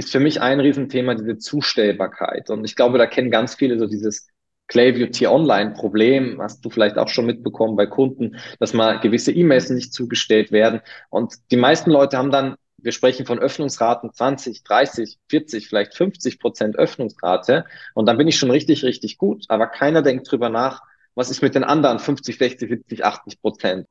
ist für mich ein Riesenthema diese Zustellbarkeit. Und ich glaube, da kennen ganz viele so dieses Clayview T-Online-Problem, hast du vielleicht auch schon mitbekommen bei Kunden, dass mal gewisse E-Mails nicht zugestellt werden. Und die meisten Leute haben dann, wir sprechen von Öffnungsraten 20, 30, 40, vielleicht 50 Prozent Öffnungsrate. Und dann bin ich schon richtig, richtig gut. Aber keiner denkt drüber nach, was ist mit den anderen 50, 60, 70, 80 Prozent.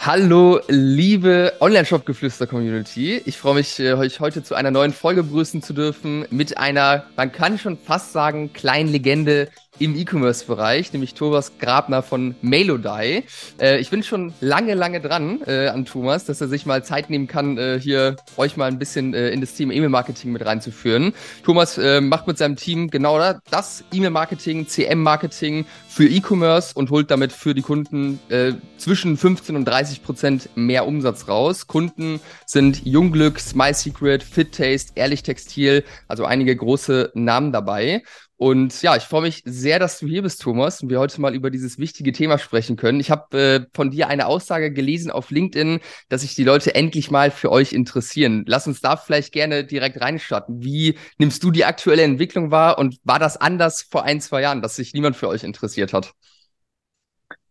Hallo, liebe Online-Shop-Geflüster-Community. Ich freue mich, äh, euch heute zu einer neuen Folge begrüßen zu dürfen mit einer, man kann schon fast sagen, kleinen Legende im E-Commerce-Bereich, nämlich Thomas Grabner von Mailodai. Äh, ich bin schon lange, lange dran äh, an Thomas, dass er sich mal Zeit nehmen kann, äh, hier euch mal ein bisschen äh, in das Thema E-Mail-Marketing mit reinzuführen. Thomas äh, macht mit seinem Team genau das, E-Mail-Marketing, CM-Marketing für E-Commerce und holt damit für die Kunden äh, zwischen 15 und 30 Prozent mehr Umsatz raus. Kunden sind Jungglück, MySecret, Fit Taste, Ehrlich Textil, also einige große Namen dabei. Und ja, ich freue mich sehr, dass du hier bist, Thomas, und wir heute mal über dieses wichtige Thema sprechen können. Ich habe äh, von dir eine Aussage gelesen auf LinkedIn, dass sich die Leute endlich mal für euch interessieren. Lass uns da vielleicht gerne direkt reinstarten. Wie nimmst du die aktuelle Entwicklung wahr und war das anders vor ein, zwei Jahren, dass sich niemand für euch interessiert hat?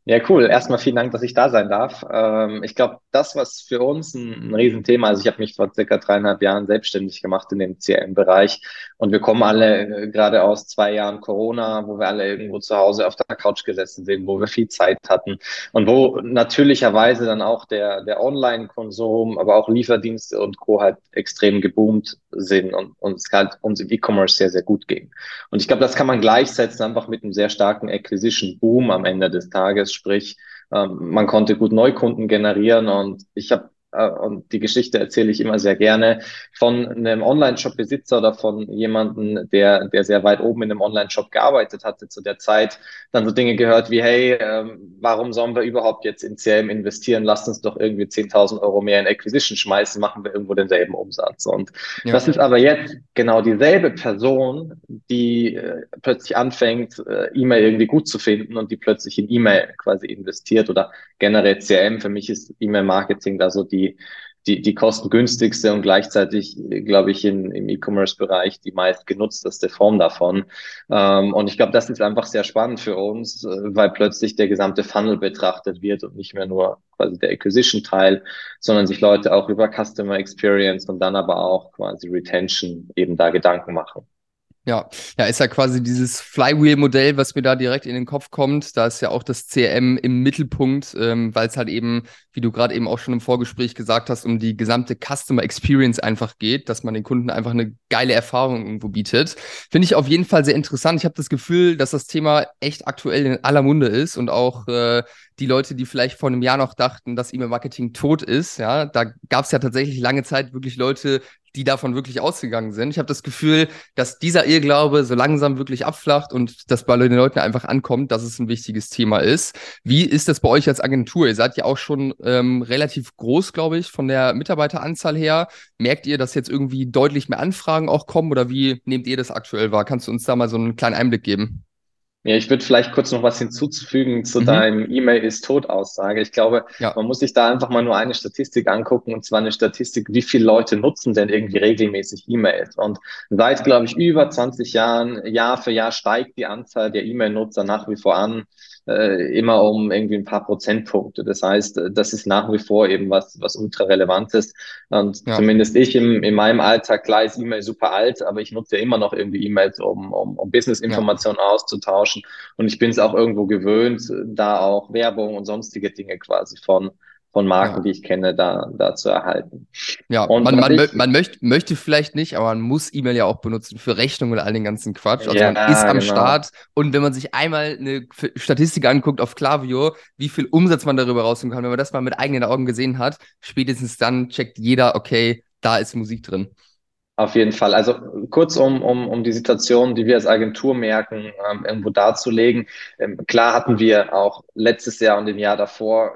Ja, cool. Erstmal vielen Dank, dass ich da sein darf. Ähm, ich glaube, das, was für uns ein, ein Riesenthema, also ich habe mich vor circa dreieinhalb Jahren selbstständig gemacht in dem CRM-Bereich und wir kommen alle äh, gerade aus zwei Jahren Corona, wo wir alle irgendwo zu Hause auf der Couch gesessen sind, wo wir viel Zeit hatten und wo natürlicherweise dann auch der, der Online-Konsum, aber auch Lieferdienste und Co. halt extrem geboomt sind und uns halt uns im E-Commerce sehr, sehr gut ging. Und ich glaube, das kann man gleichsetzen einfach mit einem sehr starken Acquisition-Boom am Ende des Tages Sprich, ähm, man konnte gut Neukunden generieren und ich habe äh, und die Geschichte erzähle ich immer sehr gerne, von einem Online-Shop-Besitzer oder von jemandem, der, der sehr weit oben in einem Online-Shop gearbeitet hatte zu der Zeit, dann so Dinge gehört wie, hey, ähm, warum sollen wir überhaupt jetzt in CRM investieren? Lasst uns doch irgendwie 10.000 Euro mehr in Acquisition schmeißen, machen wir irgendwo denselben Umsatz. Und ja. das ist aber jetzt genau dieselbe Person, die äh, plötzlich anfängt, äh, E-Mail irgendwie gut zu finden und die plötzlich in E-Mail quasi investiert oder generell CRM. Für mich ist E-Mail-Marketing da so die die, die, die kostengünstigste und gleichzeitig, glaube ich, in, im E-Commerce-Bereich die meist genutzteste Form davon. Ähm, und ich glaube, das ist einfach sehr spannend für uns, äh, weil plötzlich der gesamte Funnel betrachtet wird und nicht mehr nur quasi der Acquisition-Teil, sondern sich Leute auch über Customer Experience und dann aber auch quasi Retention eben da Gedanken machen. Ja, ja, ist ja quasi dieses Flywheel-Modell, was mir da direkt in den Kopf kommt. Da ist ja auch das CRM im Mittelpunkt, ähm, weil es halt eben, wie du gerade eben auch schon im Vorgespräch gesagt hast, um die gesamte Customer Experience einfach geht, dass man den Kunden einfach eine geile Erfahrung irgendwo bietet. Finde ich auf jeden Fall sehr interessant. Ich habe das Gefühl, dass das Thema echt aktuell in aller Munde ist und auch äh, die Leute, die vielleicht vor einem Jahr noch dachten, dass E-Mail-Marketing tot ist, ja, da gab es ja tatsächlich lange Zeit wirklich Leute, die davon wirklich ausgegangen sind. Ich habe das Gefühl, dass dieser Irrglaube so langsam wirklich abflacht und dass bei den Leuten einfach ankommt, dass es ein wichtiges Thema ist. Wie ist das bei euch als Agentur? Ihr seid ja auch schon ähm, relativ groß, glaube ich, von der Mitarbeiteranzahl her. Merkt ihr, dass jetzt irgendwie deutlich mehr Anfragen auch kommen oder wie nehmt ihr das aktuell wahr? Kannst du uns da mal so einen kleinen Einblick geben? Ja, ich würde vielleicht kurz noch was hinzuzufügen zu mhm. deinem E-Mail ist tot Aussage. Ich glaube, ja. man muss sich da einfach mal nur eine Statistik angucken und zwar eine Statistik, wie viele Leute nutzen denn irgendwie regelmäßig E-Mails. Und seit, glaube ich, über 20 Jahren, Jahr für Jahr steigt die Anzahl der E-Mail-Nutzer nach wie vor an äh, immer um irgendwie ein paar Prozentpunkte. Das heißt, äh, das ist nach wie vor eben was, was ultra relevant ist. Und ja. zumindest ich im, in meinem Alltag, klar ist E-Mail super alt, aber ich nutze ja immer noch irgendwie E-Mails, um, um, um Business-Informationen ja. auszutauschen. Und ich bin es auch irgendwo gewöhnt, da auch Werbung und sonstige Dinge quasi von von Marken, ja. die ich kenne, da, da zu erhalten. Ja, und man, man, ich, man möchte, möchte vielleicht nicht, aber man muss E-Mail ja auch benutzen für Rechnungen und all den ganzen Quatsch. Also ja, man ist am genau. Start und wenn man sich einmal eine Statistik anguckt auf Klaviyo, wie viel Umsatz man darüber rausholen kann, wenn man das mal mit eigenen Augen gesehen hat, spätestens dann checkt jeder, okay, da ist Musik drin. Auf jeden Fall. Also kurz um, um, um die Situation, die wir als Agentur merken, ähm, irgendwo darzulegen. Ähm, klar hatten wir auch letztes Jahr und im Jahr davor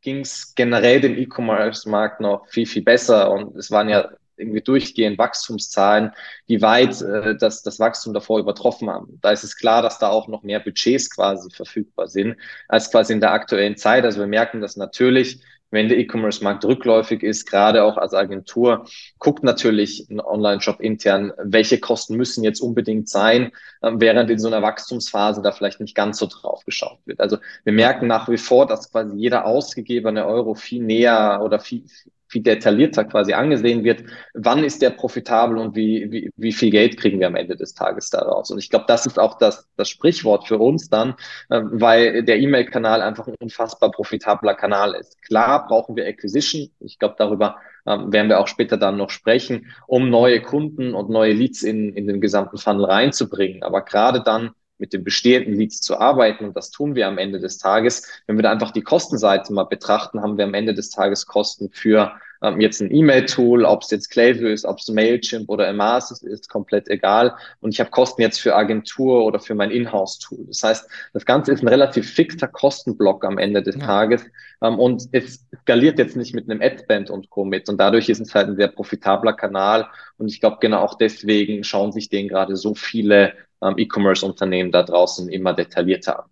ging es generell dem E-Commerce-Markt noch viel, viel besser. Und es waren ja irgendwie durchgehend Wachstumszahlen, die weit äh, das, das Wachstum davor übertroffen haben. Da ist es klar, dass da auch noch mehr Budgets quasi verfügbar sind als quasi in der aktuellen Zeit. Also wir merken das natürlich wenn der E-Commerce-Markt rückläufig ist, gerade auch als Agentur, guckt natürlich ein Online-Shop intern, welche Kosten müssen jetzt unbedingt sein, ähm, während in so einer Wachstumsphase da vielleicht nicht ganz so drauf geschaut wird. Also wir merken nach wie vor, dass quasi jeder ausgegebene Euro viel näher oder viel, viel detaillierter quasi angesehen wird, wann ist der profitabel und wie, wie, wie viel Geld kriegen wir am Ende des Tages daraus. Und ich glaube, das ist auch das, das Sprichwort für uns dann, äh, weil der E-Mail-Kanal einfach ein unfassbar profitabler Kanal ist. Klar brauchen wir Acquisition. Ich glaube, darüber ähm, werden wir auch später dann noch sprechen, um neue Kunden und neue Leads in, in den gesamten Funnel reinzubringen. Aber gerade dann, mit den bestehenden Leads zu arbeiten. Und das tun wir am Ende des Tages. Wenn wir da einfach die Kostenseite mal betrachten, haben wir am Ende des Tages Kosten für ähm, jetzt ein E-Mail-Tool, ob es jetzt Klaviyo ist, ob es Mailchimp oder Emasis ist, ist komplett egal. Und ich habe Kosten jetzt für Agentur oder für mein Inhouse-Tool. Das heißt, das Ganze ist ein relativ fixer Kostenblock am Ende des ja. Tages. Ähm, und es skaliert jetzt nicht mit einem Adband und Co. mit. Und dadurch ist es halt ein sehr profitabler Kanal. Und ich glaube, genau auch deswegen schauen sich den gerade so viele ähm, E-Commerce-Unternehmen da draußen immer detaillierter an.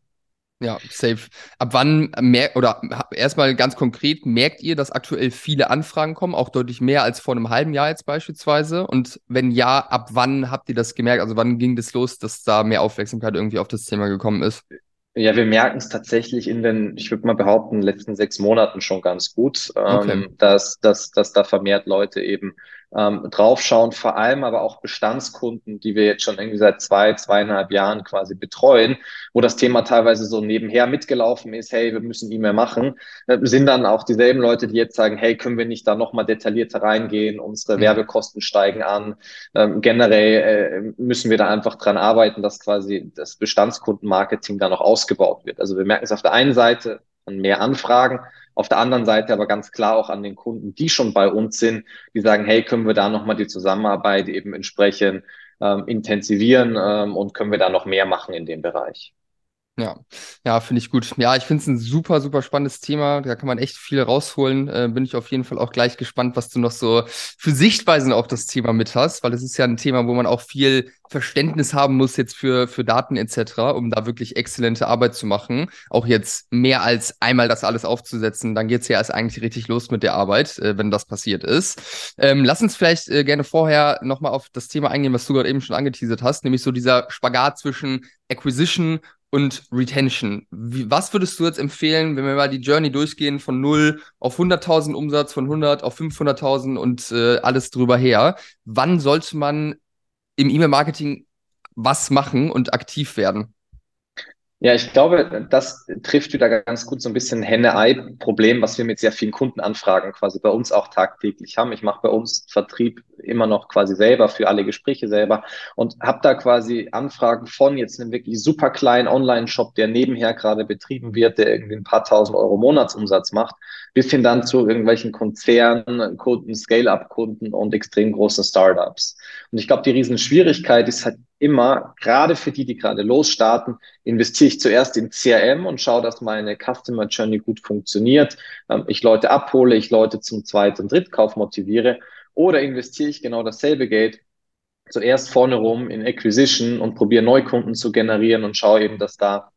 Ja, safe. Ab wann merkt, oder erstmal ganz konkret, merkt ihr, dass aktuell viele Anfragen kommen, auch deutlich mehr als vor einem halben Jahr jetzt beispielsweise? Und wenn ja, ab wann habt ihr das gemerkt? Also wann ging das los, dass da mehr Aufmerksamkeit irgendwie auf das Thema gekommen ist? Ja, wir merken es tatsächlich in den, ich würde mal behaupten, letzten sechs Monaten schon ganz gut, okay. ähm, dass, dass, dass da vermehrt Leute eben ähm, draufschauen, vor allem aber auch Bestandskunden, die wir jetzt schon irgendwie seit zwei, zweieinhalb Jahren quasi betreuen, wo das Thema teilweise so nebenher mitgelaufen ist, hey, wir müssen E-Mail machen, äh, sind dann auch dieselben Leute, die jetzt sagen, hey, können wir nicht da nochmal detaillierter reingehen, unsere mhm. Werbekosten steigen an, ähm, generell äh, müssen wir da einfach dran arbeiten, dass quasi das Bestandskundenmarketing da noch ausgebaut wird. Also wir merken es auf der einen Seite an mehr Anfragen, auf der anderen Seite aber ganz klar auch an den Kunden, die schon bei uns sind, die sagen, hey, können wir da nochmal die Zusammenarbeit eben entsprechend ähm, intensivieren ähm, und können wir da noch mehr machen in dem Bereich. Ja, ja, finde ich gut. Ja, ich finde es ein super, super spannendes Thema. Da kann man echt viel rausholen. Äh, bin ich auf jeden Fall auch gleich gespannt, was du noch so für Sichtweisen auf das Thema mit hast, weil es ist ja ein Thema, wo man auch viel Verständnis haben muss jetzt für, für Daten etc., um da wirklich exzellente Arbeit zu machen. Auch jetzt mehr als einmal das alles aufzusetzen, dann geht's ja erst eigentlich richtig los mit der Arbeit, äh, wenn das passiert ist. Ähm, lass uns vielleicht äh, gerne vorher nochmal auf das Thema eingehen, was du gerade eben schon angeteasert hast, nämlich so dieser Spagat zwischen Acquisition und Retention. Wie, was würdest du jetzt empfehlen, wenn wir mal die Journey durchgehen von 0 auf 100.000 Umsatz, von 100 auf 500.000 und äh, alles drüber her? Wann sollte man im E-Mail-Marketing was machen und aktiv werden? Ja, ich glaube, das trifft wieder ganz gut so ein bisschen Henne-Ei-Problem, was wir mit sehr vielen Kundenanfragen quasi bei uns auch tagtäglich haben. Ich mache bei uns Vertrieb immer noch quasi selber für alle Gespräche selber und habe da quasi Anfragen von jetzt einem wirklich super kleinen Online-Shop, der nebenher gerade betrieben wird, der irgendwie ein paar tausend Euro Monatsumsatz macht, bis hin dann zu irgendwelchen Konzernen, Kunden, Scale-up-Kunden und extrem großen Startups. Und ich glaube, die Riesenschwierigkeit ist halt immer, gerade für die, die gerade losstarten, investiere ich zuerst in CRM und schaue, dass meine Customer Journey gut funktioniert. Ähm, ich Leute abhole, ich Leute zum Zweit- und Drittkauf motiviere. Oder investiere ich genau dasselbe Geld zuerst vorne rum in Acquisition und probiere Neukunden zu generieren und schaue eben, dass da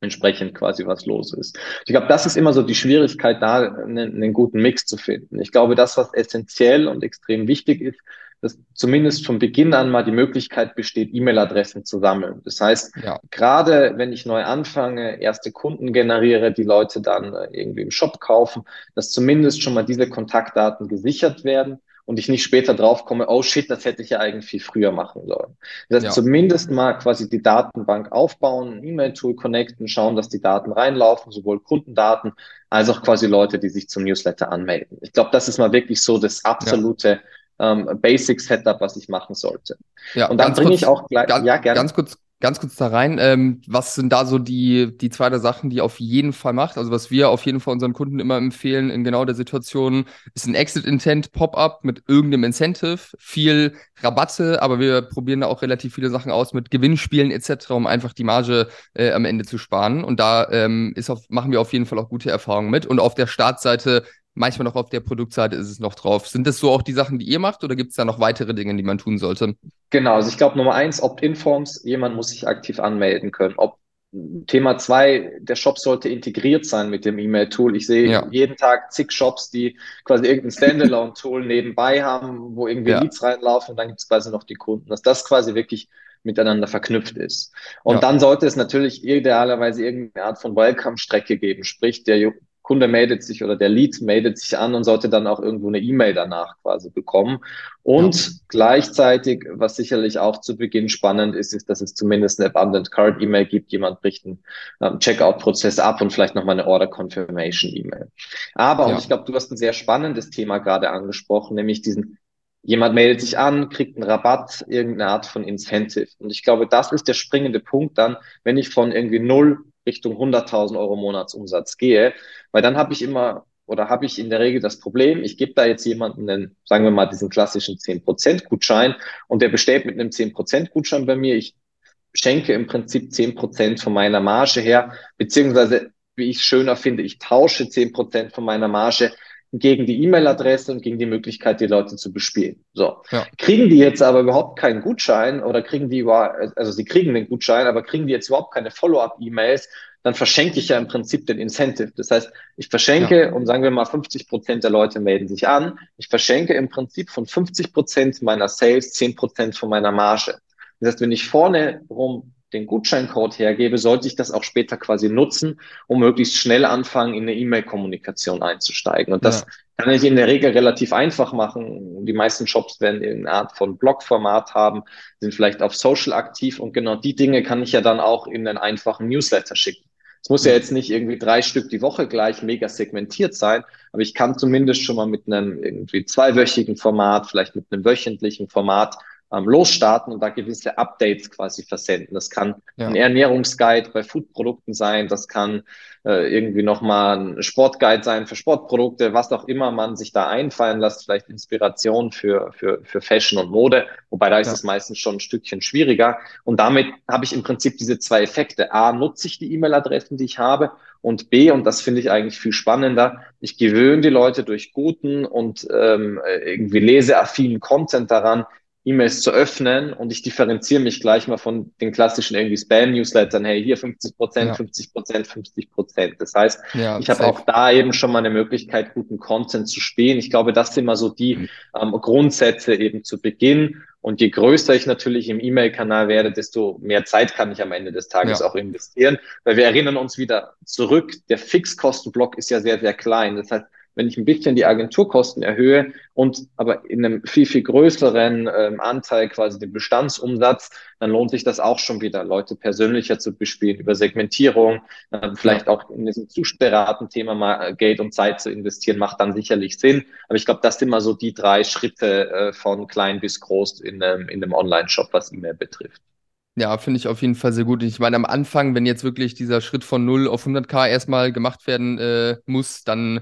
entsprechend quasi was los ist. Ich glaube, das ist immer so die Schwierigkeit, da einen, einen guten Mix zu finden. Ich glaube, das, was essentiell und extrem wichtig ist, dass zumindest von Beginn an mal die Möglichkeit besteht, E-Mail-Adressen zu sammeln. Das heißt, ja. gerade wenn ich neu anfange, erste Kunden generiere, die Leute dann äh, irgendwie im Shop kaufen, dass zumindest schon mal diese Kontaktdaten gesichert werden und ich nicht später draufkomme, oh shit, das hätte ich ja eigentlich viel früher machen sollen. Das heißt, ja. zumindest mal quasi die Datenbank aufbauen, ein E-Mail-Tool connecten, schauen, dass die Daten reinlaufen, sowohl Kundendaten als auch quasi Leute, die sich zum Newsletter anmelden. Ich glaube, das ist mal wirklich so das absolute ja ähm, Basic Setup, was ich machen sollte. Ja, und dann bringe ich auch gleich, ganz, ja, gerne. Ganz kurz, ganz kurz da rein. Ähm, was sind da so die, die zwei der Sachen, die auf jeden Fall macht? Also was wir auf jeden Fall unseren Kunden immer empfehlen in genau der Situation, ist ein Exit-Intent Pop-up mit irgendeinem Incentive, viel Rabatte, aber wir probieren da auch relativ viele Sachen aus mit Gewinnspielen etc., um einfach die Marge äh, am Ende zu sparen. Und da ähm, ist auf, machen wir auf jeden Fall auch gute Erfahrungen mit. Und auf der Startseite manchmal noch auf der Produktseite ist es noch drauf. Sind das so auch die Sachen, die ihr macht oder gibt es da noch weitere Dinge, die man tun sollte? Genau, also ich glaube Nummer eins, Opt-in-Forms, jemand muss sich aktiv anmelden können. Ob Thema zwei, der Shop sollte integriert sein mit dem E-Mail-Tool. Ich sehe ja. jeden Tag zig Shops, die quasi irgendein Standalone-Tool nebenbei haben, wo irgendwie ja. Leads reinlaufen und dann gibt es quasi noch die Kunden. Dass das quasi wirklich miteinander verknüpft ist. Und ja. dann sollte es natürlich idealerweise irgendeine Art von Welcome-Strecke geben, sprich der Kunde meldet sich oder der Lead meldet sich an und sollte dann auch irgendwo eine E-Mail danach quasi bekommen. Und ja. gleichzeitig, was sicherlich auch zu Beginn spannend ist, ist, dass es zumindest eine Abundant Card E-Mail gibt. Jemand bricht einen ähm, Checkout-Prozess ab und vielleicht nochmal eine Order Confirmation E-Mail. Aber, ja. und ich glaube, du hast ein sehr spannendes Thema gerade angesprochen, nämlich diesen Jemand meldet sich an, kriegt einen Rabatt, irgendeine Art von Incentive. Und ich glaube, das ist der springende Punkt dann, wenn ich von irgendwie null Richtung 100.000 Euro Monatsumsatz gehe, weil dann habe ich immer oder habe ich in der Regel das Problem, ich gebe da jetzt jemanden einen, sagen wir mal, diesen klassischen 10% Gutschein und der bestellt mit einem 10% Gutschein bei mir. Ich schenke im Prinzip 10% von meiner Marge her, beziehungsweise, wie ich schöner finde, ich tausche 10% von meiner Marge gegen die E-Mail-Adresse und gegen die Möglichkeit, die Leute zu bespielen. So. Ja. Kriegen die jetzt aber überhaupt keinen Gutschein oder kriegen die über, also sie kriegen den Gutschein, aber kriegen die jetzt überhaupt keine Follow-up-E-Mails, dann verschenke ich ja im Prinzip den Incentive. Das heißt, ich verschenke ja. und sagen wir mal 50 Prozent der Leute melden sich an. Ich verschenke im Prinzip von 50 Prozent meiner Sales 10 Prozent von meiner Marge. Das heißt, wenn ich vorne rum den Gutscheincode hergebe, sollte ich das auch später quasi nutzen, um möglichst schnell anfangen, in eine E-Mail-Kommunikation einzusteigen. Und das ja. kann ich in der Regel relativ einfach machen. Die meisten Shops werden eine Art von Blog-Format haben, sind vielleicht auf Social aktiv und genau die Dinge kann ich ja dann auch in einen einfachen Newsletter schicken. Es muss ja jetzt nicht irgendwie drei Stück die Woche gleich mega segmentiert sein, aber ich kann zumindest schon mal mit einem irgendwie zweiwöchigen Format, vielleicht mit einem wöchentlichen Format ähm, losstarten und da gewisse Updates quasi versenden. Das kann ja. ein Ernährungsguide bei Foodprodukten sein, das kann äh, irgendwie nochmal ein Sportguide sein für Sportprodukte, was auch immer man sich da einfallen lässt, vielleicht Inspiration für, für, für Fashion und Mode, wobei da ist ja. es meistens schon ein Stückchen schwieriger. Und damit habe ich im Prinzip diese zwei Effekte. A, nutze ich die E-Mail-Adressen, die ich habe und B, und das finde ich eigentlich viel spannender, ich gewöhne die Leute durch guten und ähm, irgendwie leseaffinen Content daran, E-Mails zu öffnen und ich differenziere mich gleich mal von den klassischen irgendwie Spam-Newslettern, hey, hier 50 Prozent, ja. 50 Prozent, 50 Prozent. Das heißt, ja, ich habe auch da eben schon mal eine Möglichkeit, guten Content zu spielen. Ich glaube, das sind mal so die mhm. ähm, Grundsätze eben zu Beginn. Und je größer ich natürlich im E-Mail-Kanal werde, desto mehr Zeit kann ich am Ende des Tages ja. auch investieren. Weil wir erinnern uns wieder zurück, der Fixkostenblock ist ja sehr, sehr klein. Das heißt, wenn ich ein bisschen die Agenturkosten erhöhe und aber in einem viel, viel größeren ähm, Anteil quasi den Bestandsumsatz, dann lohnt sich das auch schon wieder, Leute persönlicher zu bespielen, über Segmentierung, äh, vielleicht auch in diesem Zusperraten-Thema mal äh, Geld und Zeit zu investieren, macht dann sicherlich Sinn. Aber ich glaube, das sind mal so die drei Schritte äh, von klein bis groß in, ähm, in einem Online-Shop, was E-Mail betrifft. Ja, finde ich auf jeden Fall sehr gut. Ich meine, am Anfang, wenn jetzt wirklich dieser Schritt von 0 auf 100k erstmal gemacht werden äh, muss, dann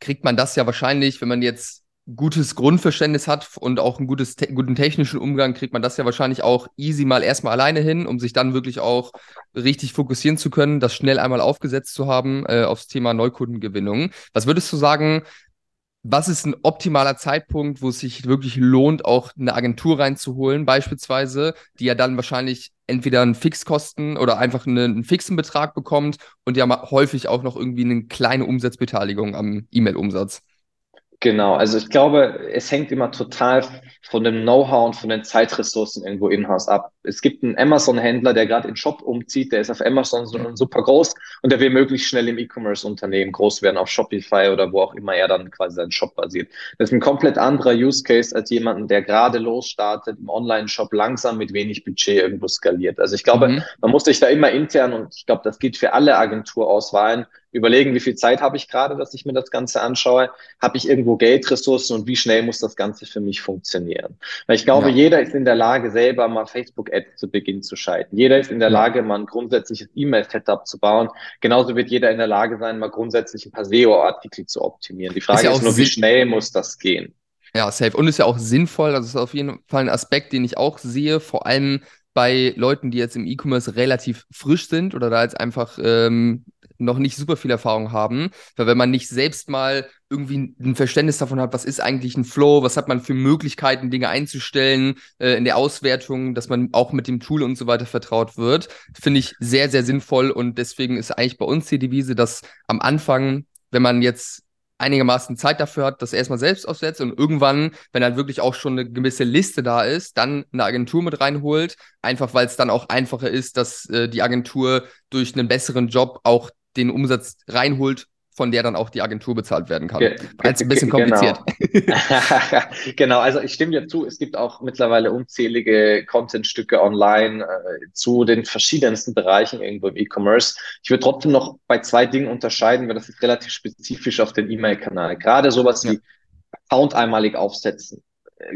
kriegt man das ja wahrscheinlich, wenn man jetzt gutes Grundverständnis hat und auch einen gutes, te guten technischen Umgang, kriegt man das ja wahrscheinlich auch easy mal erstmal alleine hin, um sich dann wirklich auch richtig fokussieren zu können, das schnell einmal aufgesetzt zu haben äh, aufs Thema Neukundengewinnung. Was würdest du sagen, was ist ein optimaler Zeitpunkt, wo es sich wirklich lohnt, auch eine Agentur reinzuholen, beispielsweise, die ja dann wahrscheinlich entweder einen Fixkosten oder einfach einen, fixen Betrag bekommt und ja häufig auch noch irgendwie eine kleine Umsatzbeteiligung am E-Mail-Umsatz? Genau, also ich glaube, es hängt immer total von dem Know-how und von den Zeitressourcen irgendwo in-house ab. Es gibt einen Amazon-Händler, der gerade in Shop umzieht, der ist auf Amazon super groß und der will möglichst schnell im E-Commerce-Unternehmen groß werden, auf Shopify oder wo auch immer er dann quasi seinen Shop basiert. Das ist ein komplett anderer Use Case als jemanden, der gerade losstartet, im Online-Shop langsam mit wenig Budget irgendwo skaliert. Also ich glaube, mhm. man muss sich da immer intern und ich glaube, das gilt für alle Agenturauswahlen, überlegen, wie viel Zeit habe ich gerade, dass ich mir das Ganze anschaue, habe ich irgendwo Geldressourcen und wie schnell muss das Ganze für mich funktionieren. Weil ich glaube, ja. jeder ist in der Lage, selber mal Facebook-Ads zu Beginn zu schalten. Jeder ist in der. Lage, mal ein grundsätzliches E-Mail-Setup zu bauen. Genauso wird jeder in der Lage sein, mal grundsätzlich ein paar SEO-Artikel zu optimieren. Die Frage ist, ja ist nur, wie schnell muss das gehen? Ja, safe. Und ist ja auch sinnvoll. Das ist auf jeden Fall ein Aspekt, den ich auch sehe, vor allem bei Leuten, die jetzt im E-Commerce relativ frisch sind oder da jetzt einfach ähm, noch nicht super viel Erfahrung haben. Weil wenn man nicht selbst mal irgendwie ein Verständnis davon hat, was ist eigentlich ein Flow, was hat man für Möglichkeiten, Dinge einzustellen äh, in der Auswertung, dass man auch mit dem Tool und so weiter vertraut wird, finde ich sehr, sehr sinnvoll. Und deswegen ist eigentlich bei uns die Devise, dass am Anfang, wenn man jetzt einigermaßen Zeit dafür hat, das erstmal selbst aufsetzt und irgendwann, wenn dann wirklich auch schon eine gewisse Liste da ist, dann eine Agentur mit reinholt, einfach weil es dann auch einfacher ist, dass äh, die Agentur durch einen besseren Job auch den Umsatz reinholt, von der dann auch die Agentur bezahlt werden kann. Ge ein bisschen kompliziert. Genau. genau, also ich stimme dir zu, es gibt auch mittlerweile unzählige Contentstücke online äh, zu den verschiedensten Bereichen irgendwo im E-Commerce. Ich würde trotzdem noch bei zwei Dingen unterscheiden, weil das ist relativ spezifisch auf den E-Mail-Kanal. Gerade sowas ja. wie Account einmalig aufsetzen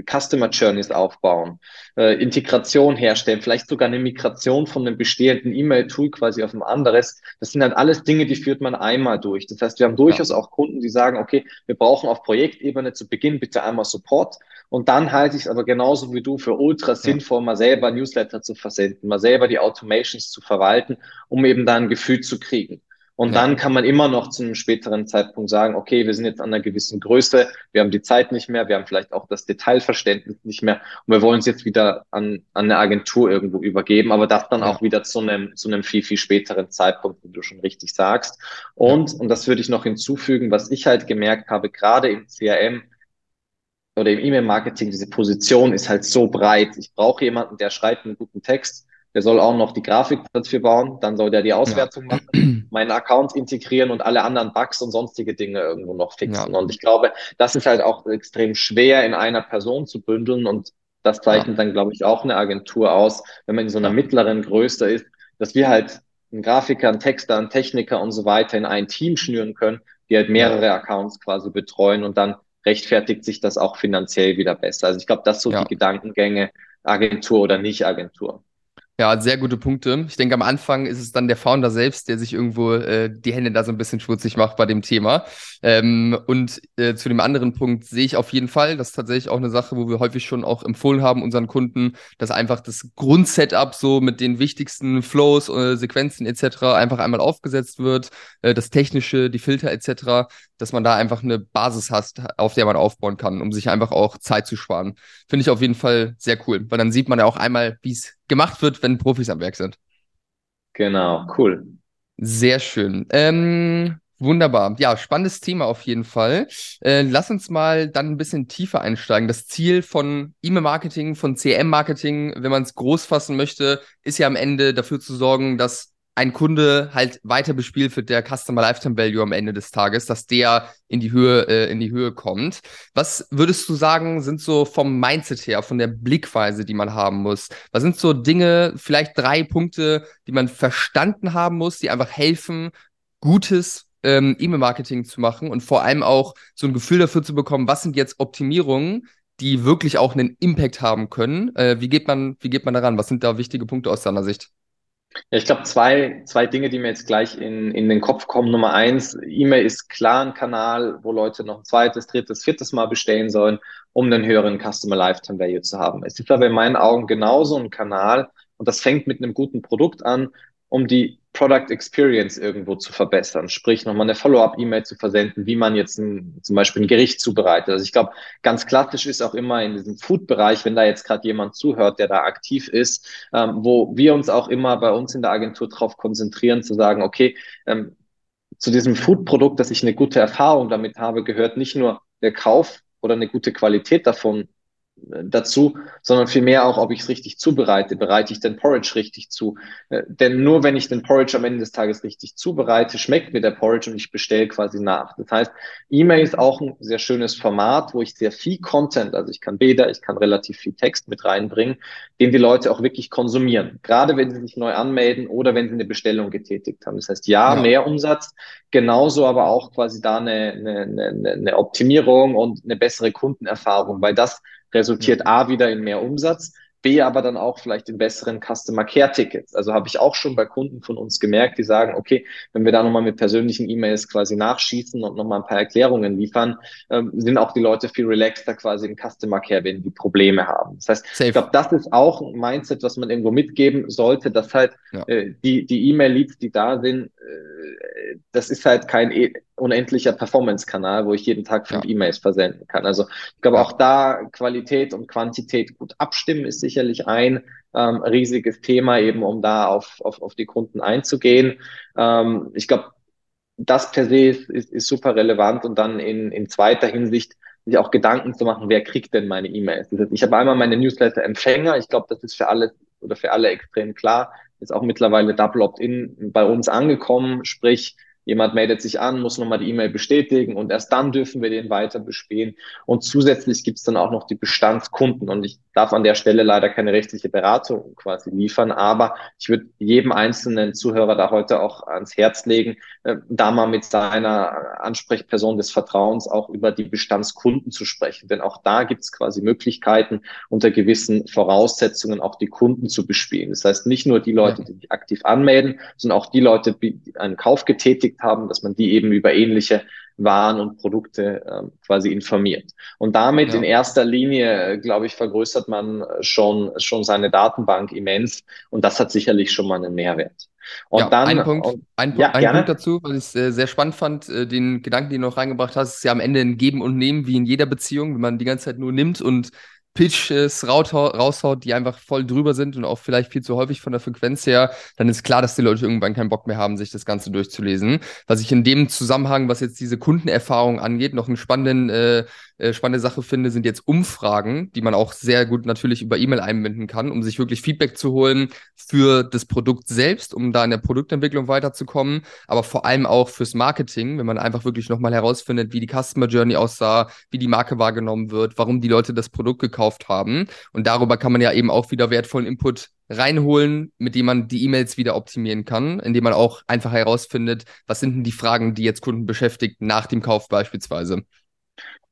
Customer Journeys aufbauen, äh, Integration herstellen, vielleicht sogar eine Migration von einem bestehenden E-Mail-Tool quasi auf ein anderes. Das sind halt alles Dinge, die führt man einmal durch. Das heißt, wir haben durchaus ja. auch Kunden, die sagen, okay, wir brauchen auf Projektebene zu Beginn bitte einmal Support. Und dann halte ich es aber genauso wie du für ultra sinnvoll, ja. mal selber Newsletter zu versenden, mal selber die Automations zu verwalten, um eben da ein Gefühl zu kriegen. Und ja. dann kann man immer noch zu einem späteren Zeitpunkt sagen, okay, wir sind jetzt an einer gewissen Größe, wir haben die Zeit nicht mehr, wir haben vielleicht auch das Detailverständnis nicht mehr und wir wollen es jetzt wieder an, an eine Agentur irgendwo übergeben, aber das dann ja. auch wieder zu einem, zu einem viel, viel späteren Zeitpunkt, wie du schon richtig sagst. Und, ja. und das würde ich noch hinzufügen, was ich halt gemerkt habe, gerade im CRM, oder im E-Mail-Marketing, diese Position ist halt so breit. Ich brauche jemanden, der schreibt einen guten Text, der soll auch noch die Grafik dafür bauen, dann soll der die Auswertung ja. machen, meinen Account integrieren und alle anderen Bugs und sonstige Dinge irgendwo noch fixen. Ja. Und ich glaube, das ist halt auch extrem schwer in einer Person zu bündeln und das zeichnet ja. dann, glaube ich, auch eine Agentur aus, wenn man in so einer mittleren Größe ist, dass wir halt einen Grafiker, einen Texter, einen Techniker und so weiter in ein Team schnüren können, die halt mehrere Accounts quasi betreuen und dann rechtfertigt sich das auch finanziell wieder besser. Also ich glaube, das so die Gedankengänge, Agentur oder nicht Agentur. Ja, sehr gute Punkte. Ich denke, am Anfang ist es dann der Founder selbst, der sich irgendwo äh, die Hände da so ein bisschen schmutzig macht bei dem Thema. Ähm, und äh, zu dem anderen Punkt sehe ich auf jeden Fall, das ist tatsächlich auch eine Sache, wo wir häufig schon auch empfohlen haben, unseren Kunden, dass einfach das Grundsetup so mit den wichtigsten Flows, äh, Sequenzen etc. einfach einmal aufgesetzt wird, äh, das Technische, die Filter etc., dass man da einfach eine Basis hast, auf der man aufbauen kann, um sich einfach auch Zeit zu sparen. Finde ich auf jeden Fall sehr cool, weil dann sieht man ja auch einmal, wie es gemacht wird, wenn Profis am Werk sind. Genau, cool. Sehr schön. Ähm, wunderbar. Ja, spannendes Thema auf jeden Fall. Äh, lass uns mal dann ein bisschen tiefer einsteigen. Das Ziel von E-Mail-Marketing, von CM-Marketing, wenn man es groß fassen möchte, ist ja am Ende dafür zu sorgen, dass ein Kunde halt weiter bespielt wird, der Customer Lifetime Value am Ende des Tages, dass der in die Höhe, äh, in die Höhe kommt. Was würdest du sagen, sind so vom Mindset her, von der Blickweise, die man haben muss? Was sind so Dinge, vielleicht drei Punkte, die man verstanden haben muss, die einfach helfen, gutes ähm, E-Mail-Marketing zu machen und vor allem auch so ein Gefühl dafür zu bekommen, was sind jetzt Optimierungen, die wirklich auch einen Impact haben können? Äh, wie geht man, wie geht man daran? Was sind da wichtige Punkte aus deiner Sicht? Ja, ich glaube, zwei, zwei Dinge, die mir jetzt gleich in, in den Kopf kommen. Nummer eins, E-Mail ist klar ein Kanal, wo Leute noch ein zweites, drittes, viertes Mal bestellen sollen, um einen höheren Customer Lifetime Value zu haben. Es ist aber in meinen Augen genauso ein Kanal, und das fängt mit einem guten Produkt an, um die Product Experience irgendwo zu verbessern, sprich nochmal eine Follow-up-E-Mail zu versenden, wie man jetzt ein, zum Beispiel ein Gericht zubereitet. Also ich glaube, ganz klassisch ist auch immer in diesem Food-Bereich, wenn da jetzt gerade jemand zuhört, der da aktiv ist, ähm, wo wir uns auch immer bei uns in der Agentur darauf konzentrieren, zu sagen, okay, ähm, zu diesem Food-Produkt, dass ich eine gute Erfahrung damit habe, gehört nicht nur der Kauf oder eine gute Qualität davon dazu, sondern vielmehr auch, ob ich es richtig zubereite. Bereite ich den Porridge richtig zu? Äh, denn nur wenn ich den Porridge am Ende des Tages richtig zubereite, schmeckt mir der Porridge und ich bestelle quasi nach. Das heißt, E-Mail ist auch ein sehr schönes Format, wo ich sehr viel Content, also ich kann Bilder, ich kann relativ viel Text mit reinbringen, den die Leute auch wirklich konsumieren. Gerade wenn sie sich neu anmelden oder wenn sie eine Bestellung getätigt haben. Das heißt, ja, ja. mehr Umsatz, genauso aber auch quasi da eine, eine, eine, eine Optimierung und eine bessere Kundenerfahrung, weil das resultiert A wieder in mehr Umsatz, B, aber dann auch vielleicht in besseren Customer Care Tickets. Also habe ich auch schon bei Kunden von uns gemerkt, die sagen, okay, wenn wir da nochmal mit persönlichen E-Mails quasi nachschießen und nochmal ein paar Erklärungen liefern, ähm, sind auch die Leute viel relaxter quasi im Customer Care, wenn die Probleme haben. Das heißt, Safe. ich glaube, das ist auch ein Mindset, was man irgendwo mitgeben sollte, dass halt ja. äh, die, die E-Mail-Leads, die da sind, äh, das ist halt kein e unendlicher Performance-Kanal, wo ich jeden Tag fünf ja. E-Mails versenden kann. Also ich glaube, ja. auch da Qualität und Quantität gut abstimmen ist sicherlich ein ähm, riesiges Thema, eben um da auf, auf, auf die Kunden einzugehen. Ähm, ich glaube, das per se ist, ist, ist super relevant und dann in, in zweiter Hinsicht sich auch Gedanken zu machen, wer kriegt denn meine E-Mails. Ich habe einmal meine Newsletter-Empfänger, ich glaube, das ist für alle oder für alle extrem klar, ist auch mittlerweile Double Opt-in bei uns angekommen, sprich, Jemand meldet sich an, muss nochmal die E-Mail bestätigen und erst dann dürfen wir den weiter bespielen. Und zusätzlich gibt es dann auch noch die Bestandskunden. Und ich darf an der Stelle leider keine rechtliche Beratung quasi liefern, aber ich würde jedem einzelnen Zuhörer da heute auch ans Herz legen, äh, da mal mit seiner Ansprechperson des Vertrauens auch über die Bestandskunden zu sprechen. Denn auch da gibt es quasi Möglichkeiten, unter gewissen Voraussetzungen auch die Kunden zu bespielen. Das heißt, nicht nur die Leute, die sich aktiv anmelden, sondern auch die Leute, die einen Kauf getätigt beschäftigt haben, dass man die eben über ähnliche waren und Produkte äh, quasi informiert. Und damit ja. in erster Linie, glaube ich, vergrößert man schon, schon seine Datenbank immens und das hat sicherlich schon mal einen Mehrwert. Und ja, dann ein Punkt, und, ein, ja, ein Punkt dazu, was ich äh, sehr spannend fand, äh, den Gedanken, den du noch reingebracht hast, ist ja am Ende ein Geben und Nehmen wie in jeder Beziehung, wenn man die ganze Zeit nur nimmt und Pitches raushaut, die einfach voll drüber sind und auch vielleicht viel zu häufig von der Frequenz her, dann ist klar, dass die Leute irgendwann keinen Bock mehr haben, sich das Ganze durchzulesen. Was ich in dem Zusammenhang, was jetzt diese Kundenerfahrung angeht, noch einen spannenden äh, äh, spannende Sache finde, sind jetzt Umfragen, die man auch sehr gut natürlich über E-Mail einbinden kann, um sich wirklich Feedback zu holen für das Produkt selbst, um da in der Produktentwicklung weiterzukommen, aber vor allem auch fürs Marketing, wenn man einfach wirklich nochmal herausfindet, wie die Customer Journey aussah, wie die Marke wahrgenommen wird, warum die Leute das Produkt gekauft haben. Und darüber kann man ja eben auch wieder wertvollen Input reinholen, mit dem man die E-Mails wieder optimieren kann, indem man auch einfach herausfindet, was sind denn die Fragen, die jetzt Kunden beschäftigt nach dem Kauf beispielsweise